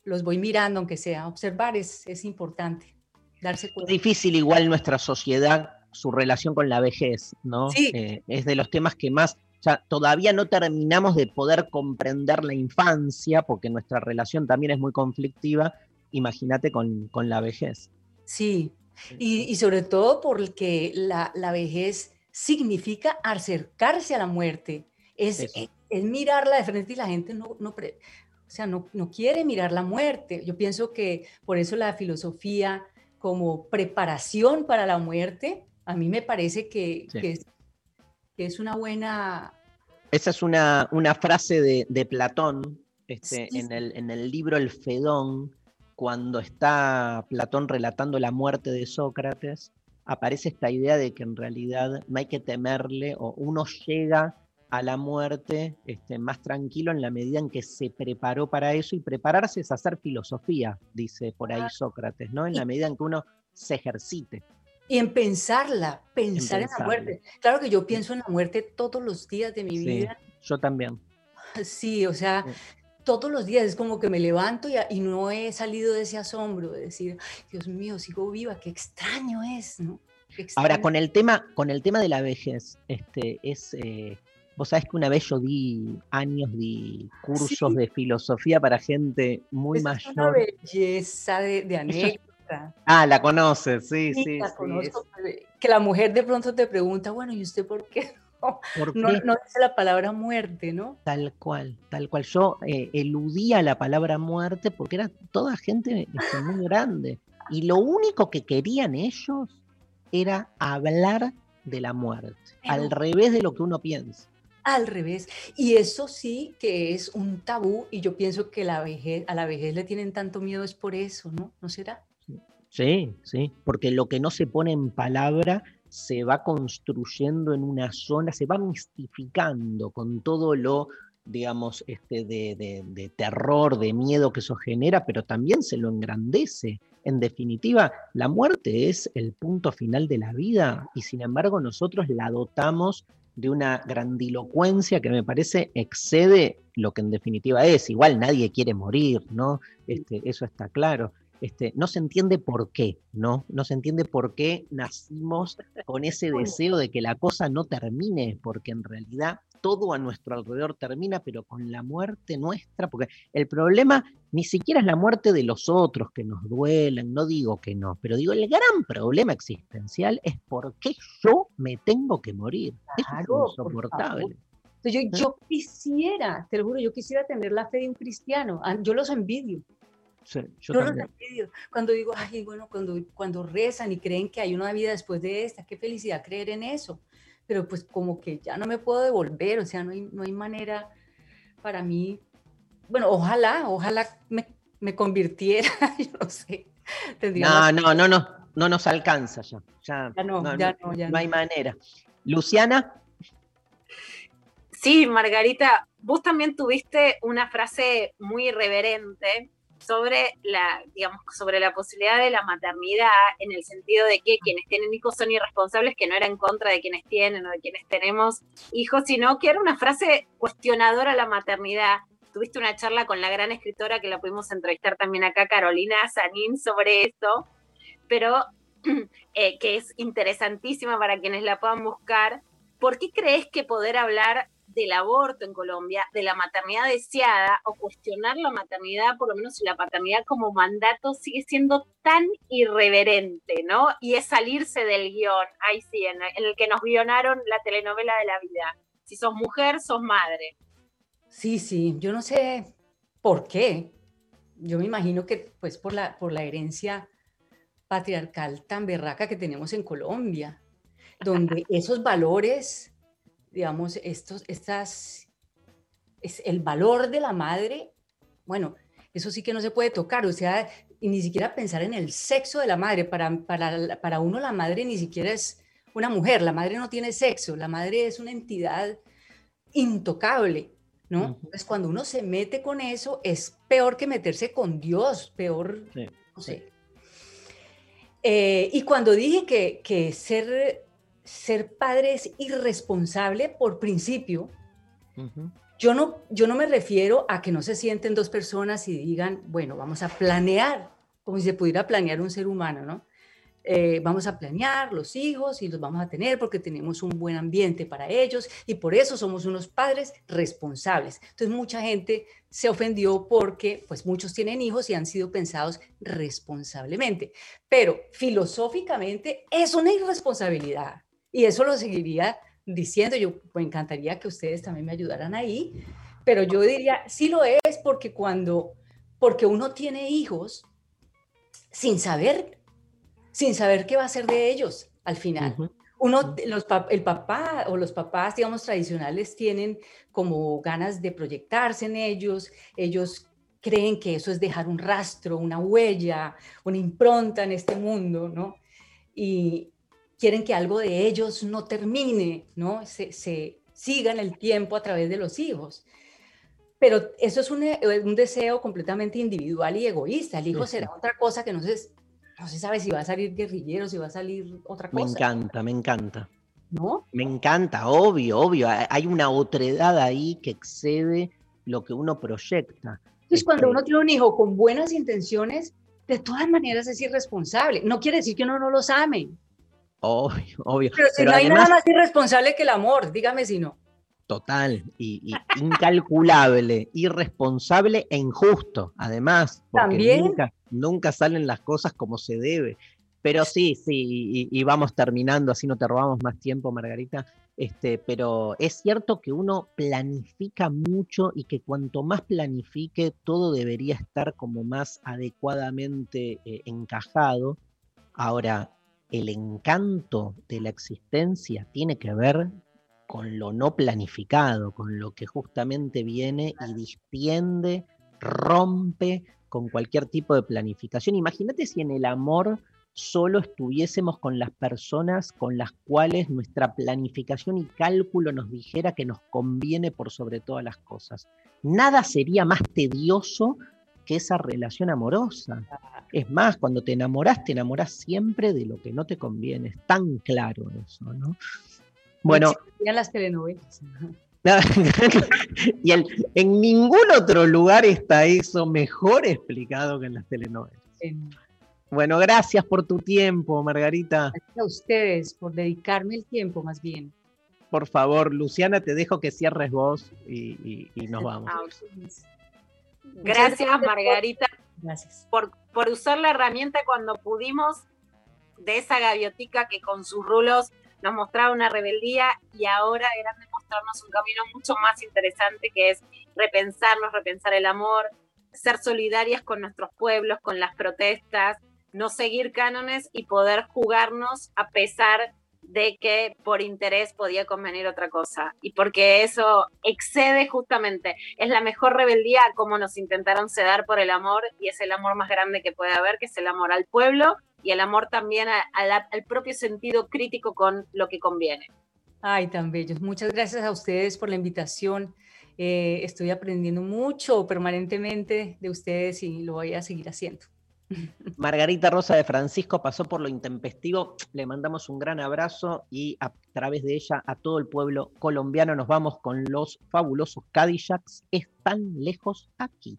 los voy mirando, aunque sea. Observar es, es importante, darse cuenta. Es difícil igual nuestra sociedad, su relación con la vejez, ¿no? Sí. Eh, es de los temas que más, o sea, todavía no terminamos de poder comprender la infancia, porque nuestra relación también es muy conflictiva. Imagínate con, con la vejez. Sí, y, y, sobre todo porque la, la vejez significa acercarse a la muerte. Es, es mirarla de frente y la gente no, no, o sea, no, no quiere mirar la muerte. Yo pienso que por eso la filosofía como preparación para la muerte, a mí me parece que, que, es, que es, una buena... Esa es una, una frase de, de Platón este, En, el, en el libro El Fedón, cuando está Platón relatando la muerte de Sócrates, aparece esta idea de que en realidad no hay que temerle o uno llega a la muerte este, más tranquilo en la medida en que se preparó para eso y prepararse es hacer filosofía, dice por ahí Sócrates, ¿no? En la medida en que uno se ejercite. Y en pensarla, pensar en, la muerte. Claro que yo pienso en la muerte todos los días de mi vida. Yo también. *laughs* Sí, o sea, todos los días es como que me levanto y, no he salido de ese asombro de decir, Dios mío, sigo viva, qué extraño es, ¿no? Ahora, con el tema, con el tema de la vejez, este, es, eh, Vos sabés que una vez yo di años, di cursos de filosofía para gente muy mayor. Es una belleza de, anécdota. Ah, la conoces, sí, sí. La conozco, Que la mujer de pronto te pregunta, bueno, ¿y usted por qué? *laughs* No, no, dice la palabra muerte, ¿no? Tal cual, tal cual. Yo eh, eludía la palabra muerte porque era toda gente este, muy grande. Y lo único que querían ellos era hablar de la muerte, al revés de lo que uno piensa al revés. Y eso sí que es un tabú y yo pienso que la vejez, a la vejez le tienen tanto miedo es por eso, ¿no? ¿No será? Sí, sí, porque lo que no se pone en palabra se va construyendo en una zona, se va mistificando con todo lo, digamos, este, de, de terror, de miedo que eso genera, pero también se lo engrandece. En definitiva, la muerte es el punto final de la vida y sin embargo nosotros la dotamos de una grandilocuencia que me parece excede lo que en definitiva es. Igual nadie quiere morir, ¿no? Este, eso está claro. Este, no se entiende por qué, ¿no? No se entiende por qué nacimos con ese deseo de que la cosa no termine, porque en realidad todo a nuestro alrededor termina, pero con la muerte nuestra, porque el problema ni siquiera es la muerte de los otros que nos duelen, no digo que no, pero digo, el gran problema existencial es por qué yo me tengo que morir. es insoportable. Yo, ¿Eh? yo, quisiera, te lo juro, yo quisiera tener la fe de un cristiano. Ah, yo los envidio. Sí, yo, yo los envidio. Cuando digo, ay, bueno, cuando, cuando rezan y creen que hay una vida después de esta, qué felicidad creer en eso pero pues como que ya no me puedo devolver, o sea, no hay, no hay manera para mí, bueno, ojalá, ojalá me, me convirtiera, *laughs* yo no sé. no, no, no, no, no nos alcanza ya. Ya, no, ya no, ya no hay manera. Luciana. Sí, Margarita, vos también tuviste una frase muy irreverente sobre la, digamos, sobre la posibilidad de la maternidad, en el sentido de que quienes tienen hijos son irresponsables, que no era en contra de quienes tienen o de quienes tenemos hijos, sino que era una frase cuestionadora a la maternidad. Tuviste una charla con la gran escritora que la pudimos entrevistar también acá, Carolina Sanín, sobre esto, pero *clears throat* eh, que es interesantísima para quienes la puedan buscar. ¿Por qué crees que poder hablar del aborto en Colombia, de la maternidad deseada o cuestionar la maternidad, por lo menos la paternidad como mandato, sigue siendo tan irreverente, ¿no? Y es salirse del guion, ahí sí, en, el que nos guionaron la telenovela de la vida. Si sos mujer, sos madre. Sí, sí, yo no sé por qué. Yo me imagino que pues por la, por la herencia patriarcal tan berraca que tenemos en Colombia, donde *laughs* esos valores digamos, estos, estas, es el valor de la madre, bueno, eso sí que no se puede tocar, o sea, y ni siquiera pensar en el sexo de la madre, para, para, para uno la madre ni siquiera es una mujer, la madre no tiene sexo, la madre es una entidad intocable, ¿no? Entonces, cuando uno se mete con eso, es peor que meterse con Dios, peor, no sé. Eh, y cuando dije que, que ser ser padre es irresponsable por principio. yo, no, yo no me refiero a que no se sienten dos personas y digan, bueno, vamos a planear, como si se pudiera planear un ser humano, ¿no? Eh, vamos a planear los hijos y los vamos a tener porque tenemos un buen ambiente para ellos y por eso somos unos padres responsables. Entonces mucha gente se ofendió porque pues muchos tienen hijos y han sido pensados responsablemente, pero filosóficamente es una irresponsabilidad. Y eso lo seguiría diciendo. Yo me encantaría que ustedes también me ayudaran ahí, pero yo diría, sí lo es porque cuando, porque uno tiene hijos sin saber, sin saber qué va a ser de ellos al final. Uno, los, el papá o los papás, digamos, tradicionales tienen como ganas de proyectarse en ellos, ellos creen que eso es dejar un rastro, una huella, una impronta en este mundo, ¿no? Y, quieren que algo de ellos no termine, ¿no? Se, se siga en el tiempo a través de los hijos. Pero eso es un, eh, un deseo completamente individual y egoísta. El hijo será otra cosa que no se, no se sabe si va a salir guerrillero, si va a salir otra cosa. Me encanta, me encanta. ¿No? Me encanta, obvio, obvio. Hay una otredad ahí que excede lo que uno proyecta. Entonces, cuando uno tiene un hijo con buenas intenciones, de todas maneras es irresponsable. No quiere decir que uno no los ame, Obvio, obvio. Pero si no hay nada más irresponsable que el amor, dígame si no. Total, y, *laughs* incalculable, irresponsable e injusto, además, porque También. Nunca, nunca salen las cosas como se debe. Pero sí, sí, y, vamos terminando, así no te robamos más tiempo, Margarita. Este, pero es cierto que uno planifica mucho y que cuanto más planifique, todo debería estar como más adecuadamente eh, encajado. Ahora, el encanto de la existencia tiene que ver con lo no planificado, con lo que justamente viene y distiende, rompe con cualquier tipo de planificación. Imagínate si en el amor solo estuviésemos con las personas con las cuales nuestra planificación y cálculo nos dijera que nos conviene por sobre todas las cosas. Nada sería más tedioso que esa relación amorosa. Es más, cuando te enamoras, te enamoras siempre de lo que no te conviene. Es tan claro eso, ¿no? Bueno. las telenovelas. *laughs* y en ningún otro lugar está eso mejor explicado que en las telenovelas. Bueno, gracias por tu tiempo, Margarita. Gracias a ustedes por dedicarme el tiempo, más bien. Por favor, Luciana, te dejo que cierres vos y, y nos *laughs* vamos. Gracias, Margarita. Gracias. Por, por usar la herramienta cuando pudimos de esa gaviotica que con sus rulos nos mostraba una rebeldía y ahora eran de mostrarnos un camino mucho más interesante que es repensarnos, repensar el amor, ser solidarias con nuestros pueblos, con las protestas, no seguir cánones y poder jugarnos a pesar de que por interés podía convenir otra cosa y porque eso excede justamente, es la mejor rebeldía como nos intentaron sedar por el amor y es el amor más grande que puede haber, que es el amor al pueblo y el amor también al propio sentido crítico con lo que conviene. Ay, tan bellos. Muchas gracias a ustedes por la invitación. Eh, estoy aprendiendo mucho permanentemente de ustedes y lo voy a seguir haciendo. Margarita Rosa de Francisco pasó por lo intempestivo. Le mandamos un gran abrazo y a través de ella a todo el pueblo colombiano nos vamos con los fabulosos Cadillacs. Están lejos aquí.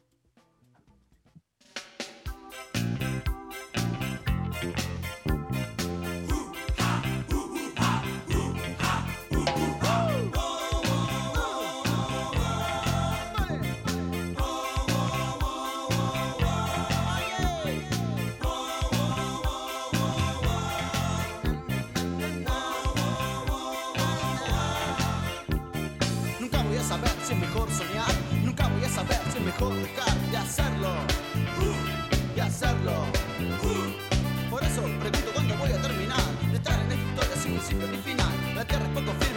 Dejar de hacerlo, uh, de hacerlo. uh. Por eso pregunto cuándo voy a terminar de estar en esta historia sin principio ni final. La tierra es poco firme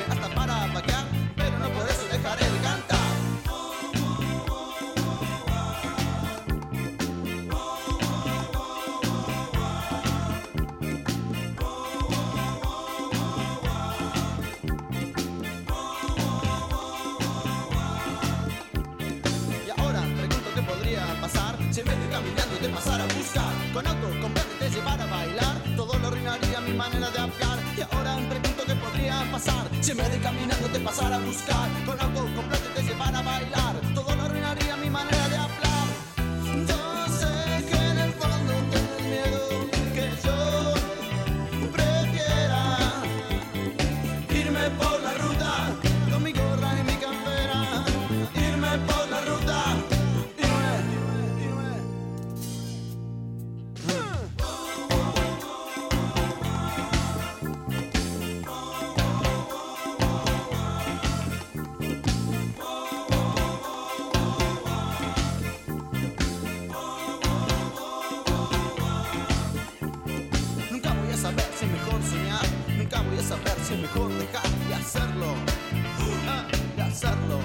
Si en vez de caminando te pasara a buscar es mejor dejar de hacerlo. De hacerlo.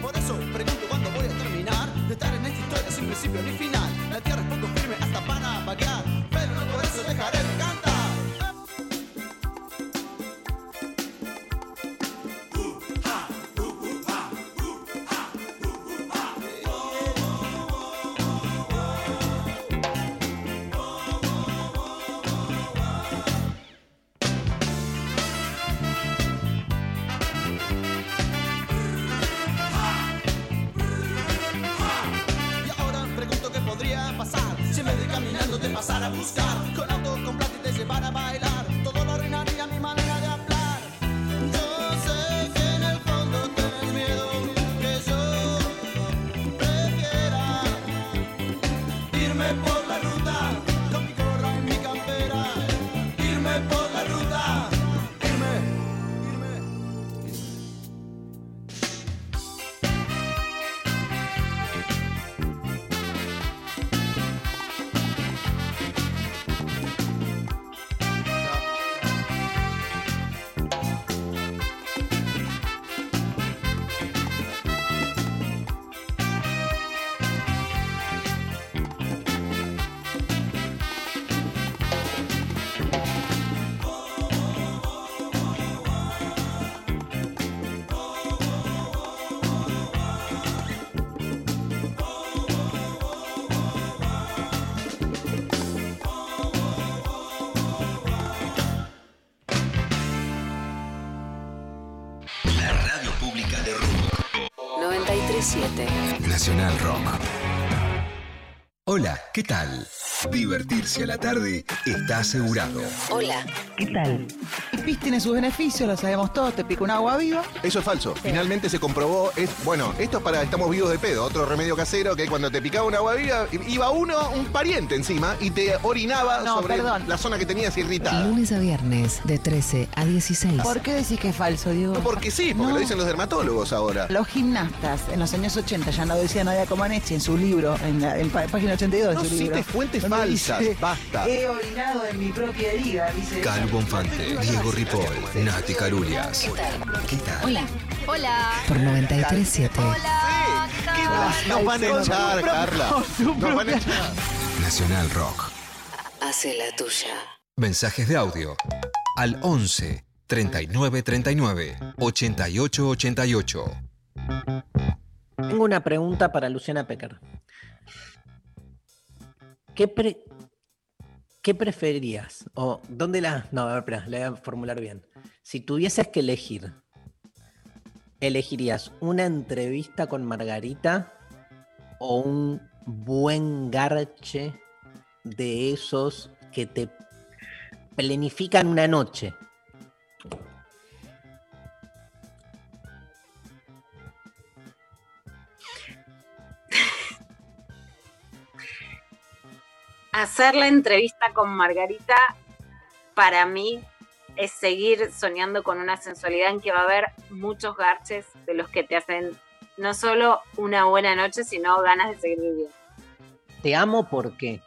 Por eso pregunto cuándo voy a terminar De estar en esta historia sin principio ni final Nacional Rock. Hola, ¿qué tal? Divertirse a la tarde está asegurado. Hola. ¿Qué tal? Pis tiene sus beneficios, lo sabemos todos, te pica un agua viva. Eso es falso. Finalmente se comprobó. Es, bueno, esto es para estamos vivos de pedo. Otro remedio casero que cuando te picaba una agua viva, iba uno, un pariente encima, y te orinaba No, sobre perdón. la zona que tenías irritada. Lunes a viernes, de 13 a 16. ¿Por qué decís que es falso, Diego? No, porque sí, porque No. lo dicen los dermatólogos ahora. Los gimnastas en los años 80 ya no decía Nadia Comaneci en su libro, en, la, en pa- página 82 No de su libro. cites fuentes falsas, dice, basta. He orinado en mi propia herida, dice. Calu Bonfante, Diego Ripoll, Nati Carulias. ¿Qué tal? Hola. Hola. Por 937. Nos van a echar, Carla. *laughs* Nos van a echar. Nacional Rock. Hace la tuya. Mensajes de audio al 11 3939 8888. Tengo una pregunta para Luciana Pecker. ¿Qué, pre- ¿Qué preferías? O dónde la. No, a espera, la voy a formular bien. Si tuvieses que elegir, ¿elegirías una entrevista con Margarita o un buen garche de esos que te planifican una noche? Hacer la entrevista con Margarita para mí es seguir soñando con una sensualidad en que va a haber muchos garches de los que te hacen no solo una buena noche, sino ganas de seguir viviendo. Te amo porque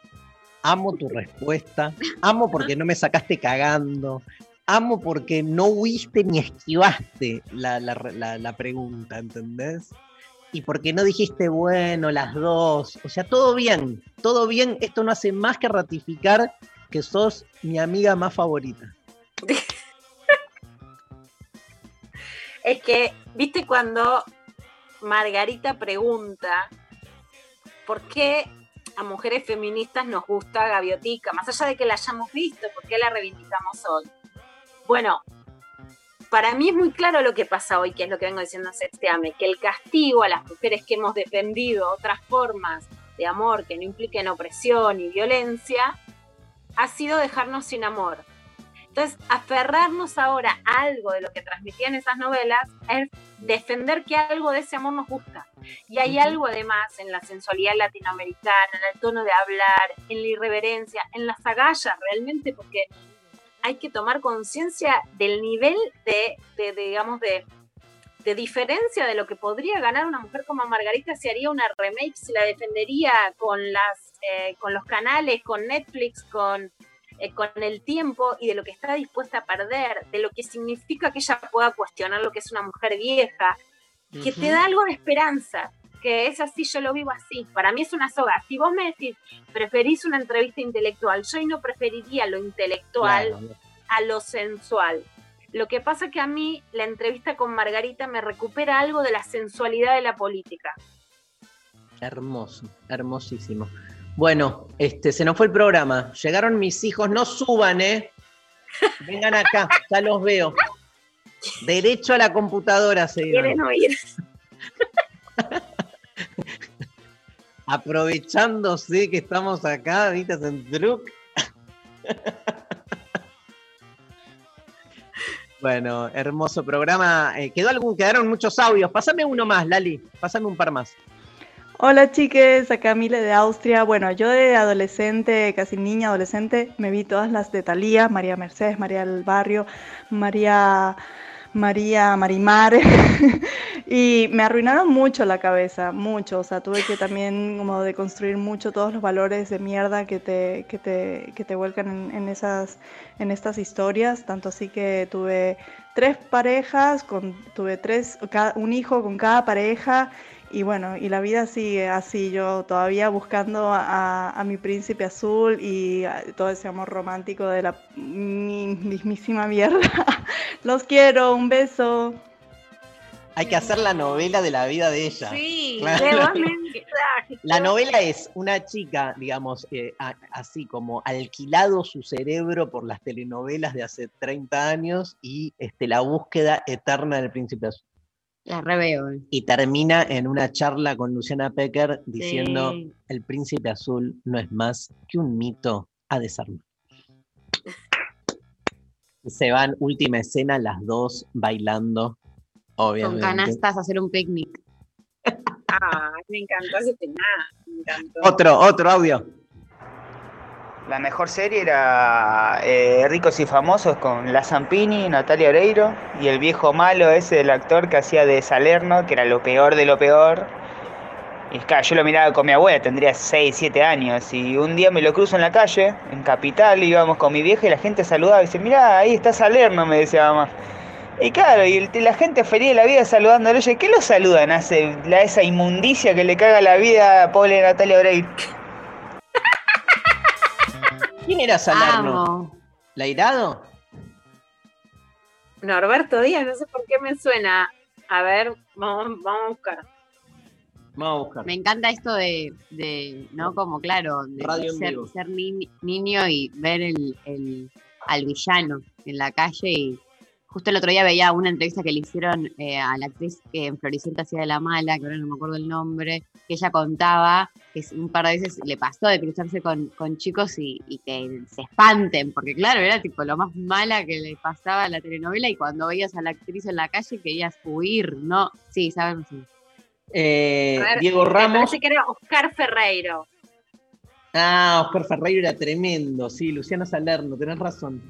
amo tu respuesta, amo porque no me sacaste cagando, amo porque no huiste ni esquivaste la, la la- la pregunta, ¿entendés? Y porque no dijiste, bueno, las dos, o sea, todo bien, todo bien, esto no hace más que ratificar que sos mi amiga más favorita. *laughs* Es que, viste, cuando Margarita pregunta por qué a mujeres feministas nos gusta Gaviotica, más allá de que la hayamos visto, por qué la reivindicamos hoy. Bueno, para mí es muy claro lo que pasa hoy, que es lo que vengo diciendo en Sexteame, que el castigo a las mujeres que hemos defendido otras formas de amor que no impliquen opresión y violencia, ha sido dejarnos sin amor. Entonces, aferrarnos ahora a algo de lo que transmitían esas novelas es defender que algo de ese amor nos gusta. Y hay algo además en la sensualidad latinoamericana, en el tono de hablar, en la irreverencia, en las agallas realmente, porque hay que tomar conciencia del nivel de, de- de, digamos, de, de diferencia de lo que podría ganar una mujer como Margarita si haría una remake, si la defendería con, las, eh, con los canales, con Netflix, con, eh, con el tiempo y de lo que está dispuesta a perder, de lo que significa que ella pueda cuestionar lo que es una mujer vieja, que te da algo de esperanza, que es así, yo lo vivo así. Para mí es una soga. Si vos me decís, preferís una entrevista intelectual, yo no preferiría lo intelectual Claro. a lo sensual. Lo que pasa que a mí la entrevista con Margarita me recupera algo de la sensualidad de la política. Hermoso, hermosísimo. Bueno, este, se nos fue el programa. Llegaron mis hijos, no suban, ¿eh? Vengan acá, *laughs* ya los veo. Derecho a la computadora se. Quieren oír. *laughs* *laughs* Aprovechándose que estamos acá, ¿viste? En truc. *laughs* Bueno, hermoso programa. Eh, quedó algún, quedaron muchos audios. Pásame uno más, Lali. Pásame un par más. Hola chiques, acá Mile de Austria. Bueno, yo de adolescente, casi niña adolescente, me vi todas las de Thalía, María Mercedes, María del Barrio, María, María Marimar, *laughs* y me arruinaron mucho la cabeza, mucho. O sea, tuve que también como deconstruir mucho todos los valores de mierda que te, que te, que te vuelcan en, en esas, en estas historias. Tanto así que tuve tres parejas, con, tuve tres, un hijo con cada pareja. Y bueno, y la vida sigue así, yo todavía buscando a, a mi príncipe azul y todo ese amor romántico de la mi- mismísima mierda. *laughs* Los quiero, un beso. Hay que hacer la novela de la vida de ella. Sí, Claro. realmente. *laughs* La novela es una chica, digamos, eh, a- así como alquilado su cerebro por las telenovelas de hace 30 años y este, la búsqueda eterna del príncipe azul. La reveo. Y termina en una charla con Luciana Pecker diciendo, Sí. el príncipe azul no es más que un mito a desarmar. Y Se van, última escena, las dos bailando, Con obviamente. canastas a hacer un picnic. Ah, me encantó ese tema. Me encantó. Otro, otro audio. La mejor serie era eh, Ricos y Famosos con La Zampini, Natalia Oreiro y el viejo malo ese del actor que hacía de Salerno, que era lo peor de lo peor. Y claro, yo lo miraba con mi abuela, tendría 6, 7 años, y un día me lo cruzo en la calle, en Capital, íbamos con mi vieja y la gente saludaba y dice, mirá, ahí está Salerno, me decía mamá. Y claro, y la gente feliz de la vida saludándolo, oye, ¿qué lo saludan? Hace la, esa inmundicia que le caga la vida a pobre Natalia Oreiro. ¿Quién era Salerno? Amo. ¿Lairado? Norberto Díaz, no sé por qué me suena. A ver, vamos, vamos a buscar. Vamos a buscar. Me encanta esto de, de ¿no? Como claro, de Radio ser, vivo. ser ni- niño y ver el, el- al villano en la calle. Y justo el otro día veía una entrevista que le hicieron eh, a la actriz que en Floricienta hacía de la mala, que ahora no me acuerdo el nombre, que ella contaba que un par de veces le pasó de cruzarse con, con chicos y, y que se espanten, porque claro, era tipo lo más mala que le pasaba a la telenovela y cuando veías a la actriz en la calle querías huir, ¿no? Sí, sabemos. sí. Eh, ver, Diego me Ramos. parece que era Oscar Ferreiro. Ah, Oscar Ferreiro era tremendo, sí, Luciano Salerno, tenés razón.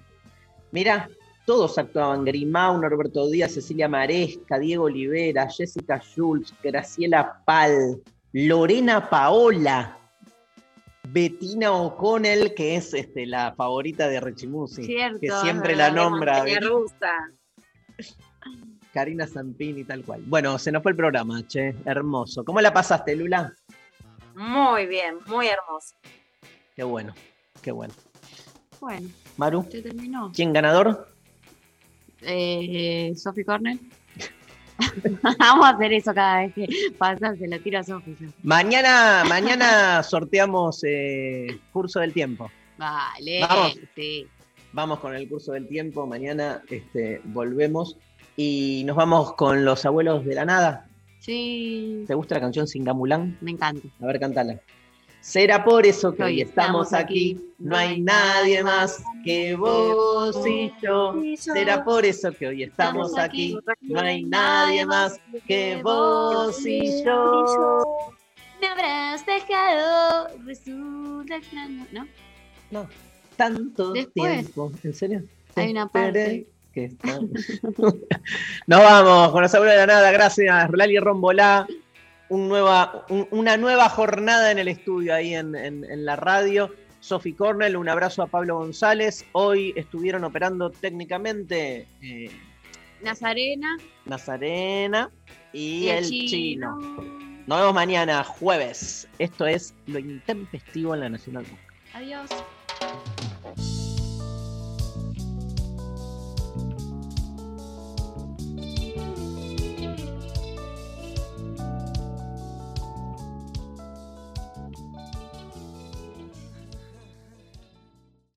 Mira, todos actuaban, Grimau, Norberto Díaz, Cecilia Maresca, Diego Olivera, Jessica Schultz, Graciela Pal, Lorena Paola, Bettina O'Connell, que es este, la favorita de Rechimusi, Cierto, que siempre la nombra, Bet- rusa. Karina Zampini, tal cual. Bueno, se nos fue el programa, che, hermoso. ¿Cómo la pasaste, Lula? Muy bien, muy hermoso. Qué bueno, qué bueno. Bueno, Maru. ¿quién ganador? Eh, Sophie Cornell. *laughs* Vamos a hacer eso cada vez que pasa, se la tira a. Mañana, mañana *laughs* sorteamos eh, curso del tiempo. Vale, Vamos. sí. Vamos con el curso del tiempo. Mañana este, volvemos y nos vamos con los abuelos de la nada. Sí, ¿Te gusta la canción Singamulán? me encanta. A ver, cántala. Será por eso que Hoy estamos aquí. No hay nadie más que vos y yo. Será por eso que hoy estamos aquí. No hay nadie más que vos y yo. Me habrás dejado, resulta extraño, ¿no? No, tanto Después. tiempo. ¿En serio? Hay una parte. que está- *laughs* Nos vamos con los abuelos de la nada. Gracias, Lali Rombolá. *laughs* Un nueva, un- una nueva jornada en el estudio ahí en, en- en la radio. Sophie Cornell, un abrazo a Pablo González. Hoy estuvieron operando técnicamente eh, Nazarena Nazarena y, y el chino. Nos vemos mañana, jueves. Esto es Lo Intempestivo en la Nacional. Adiós.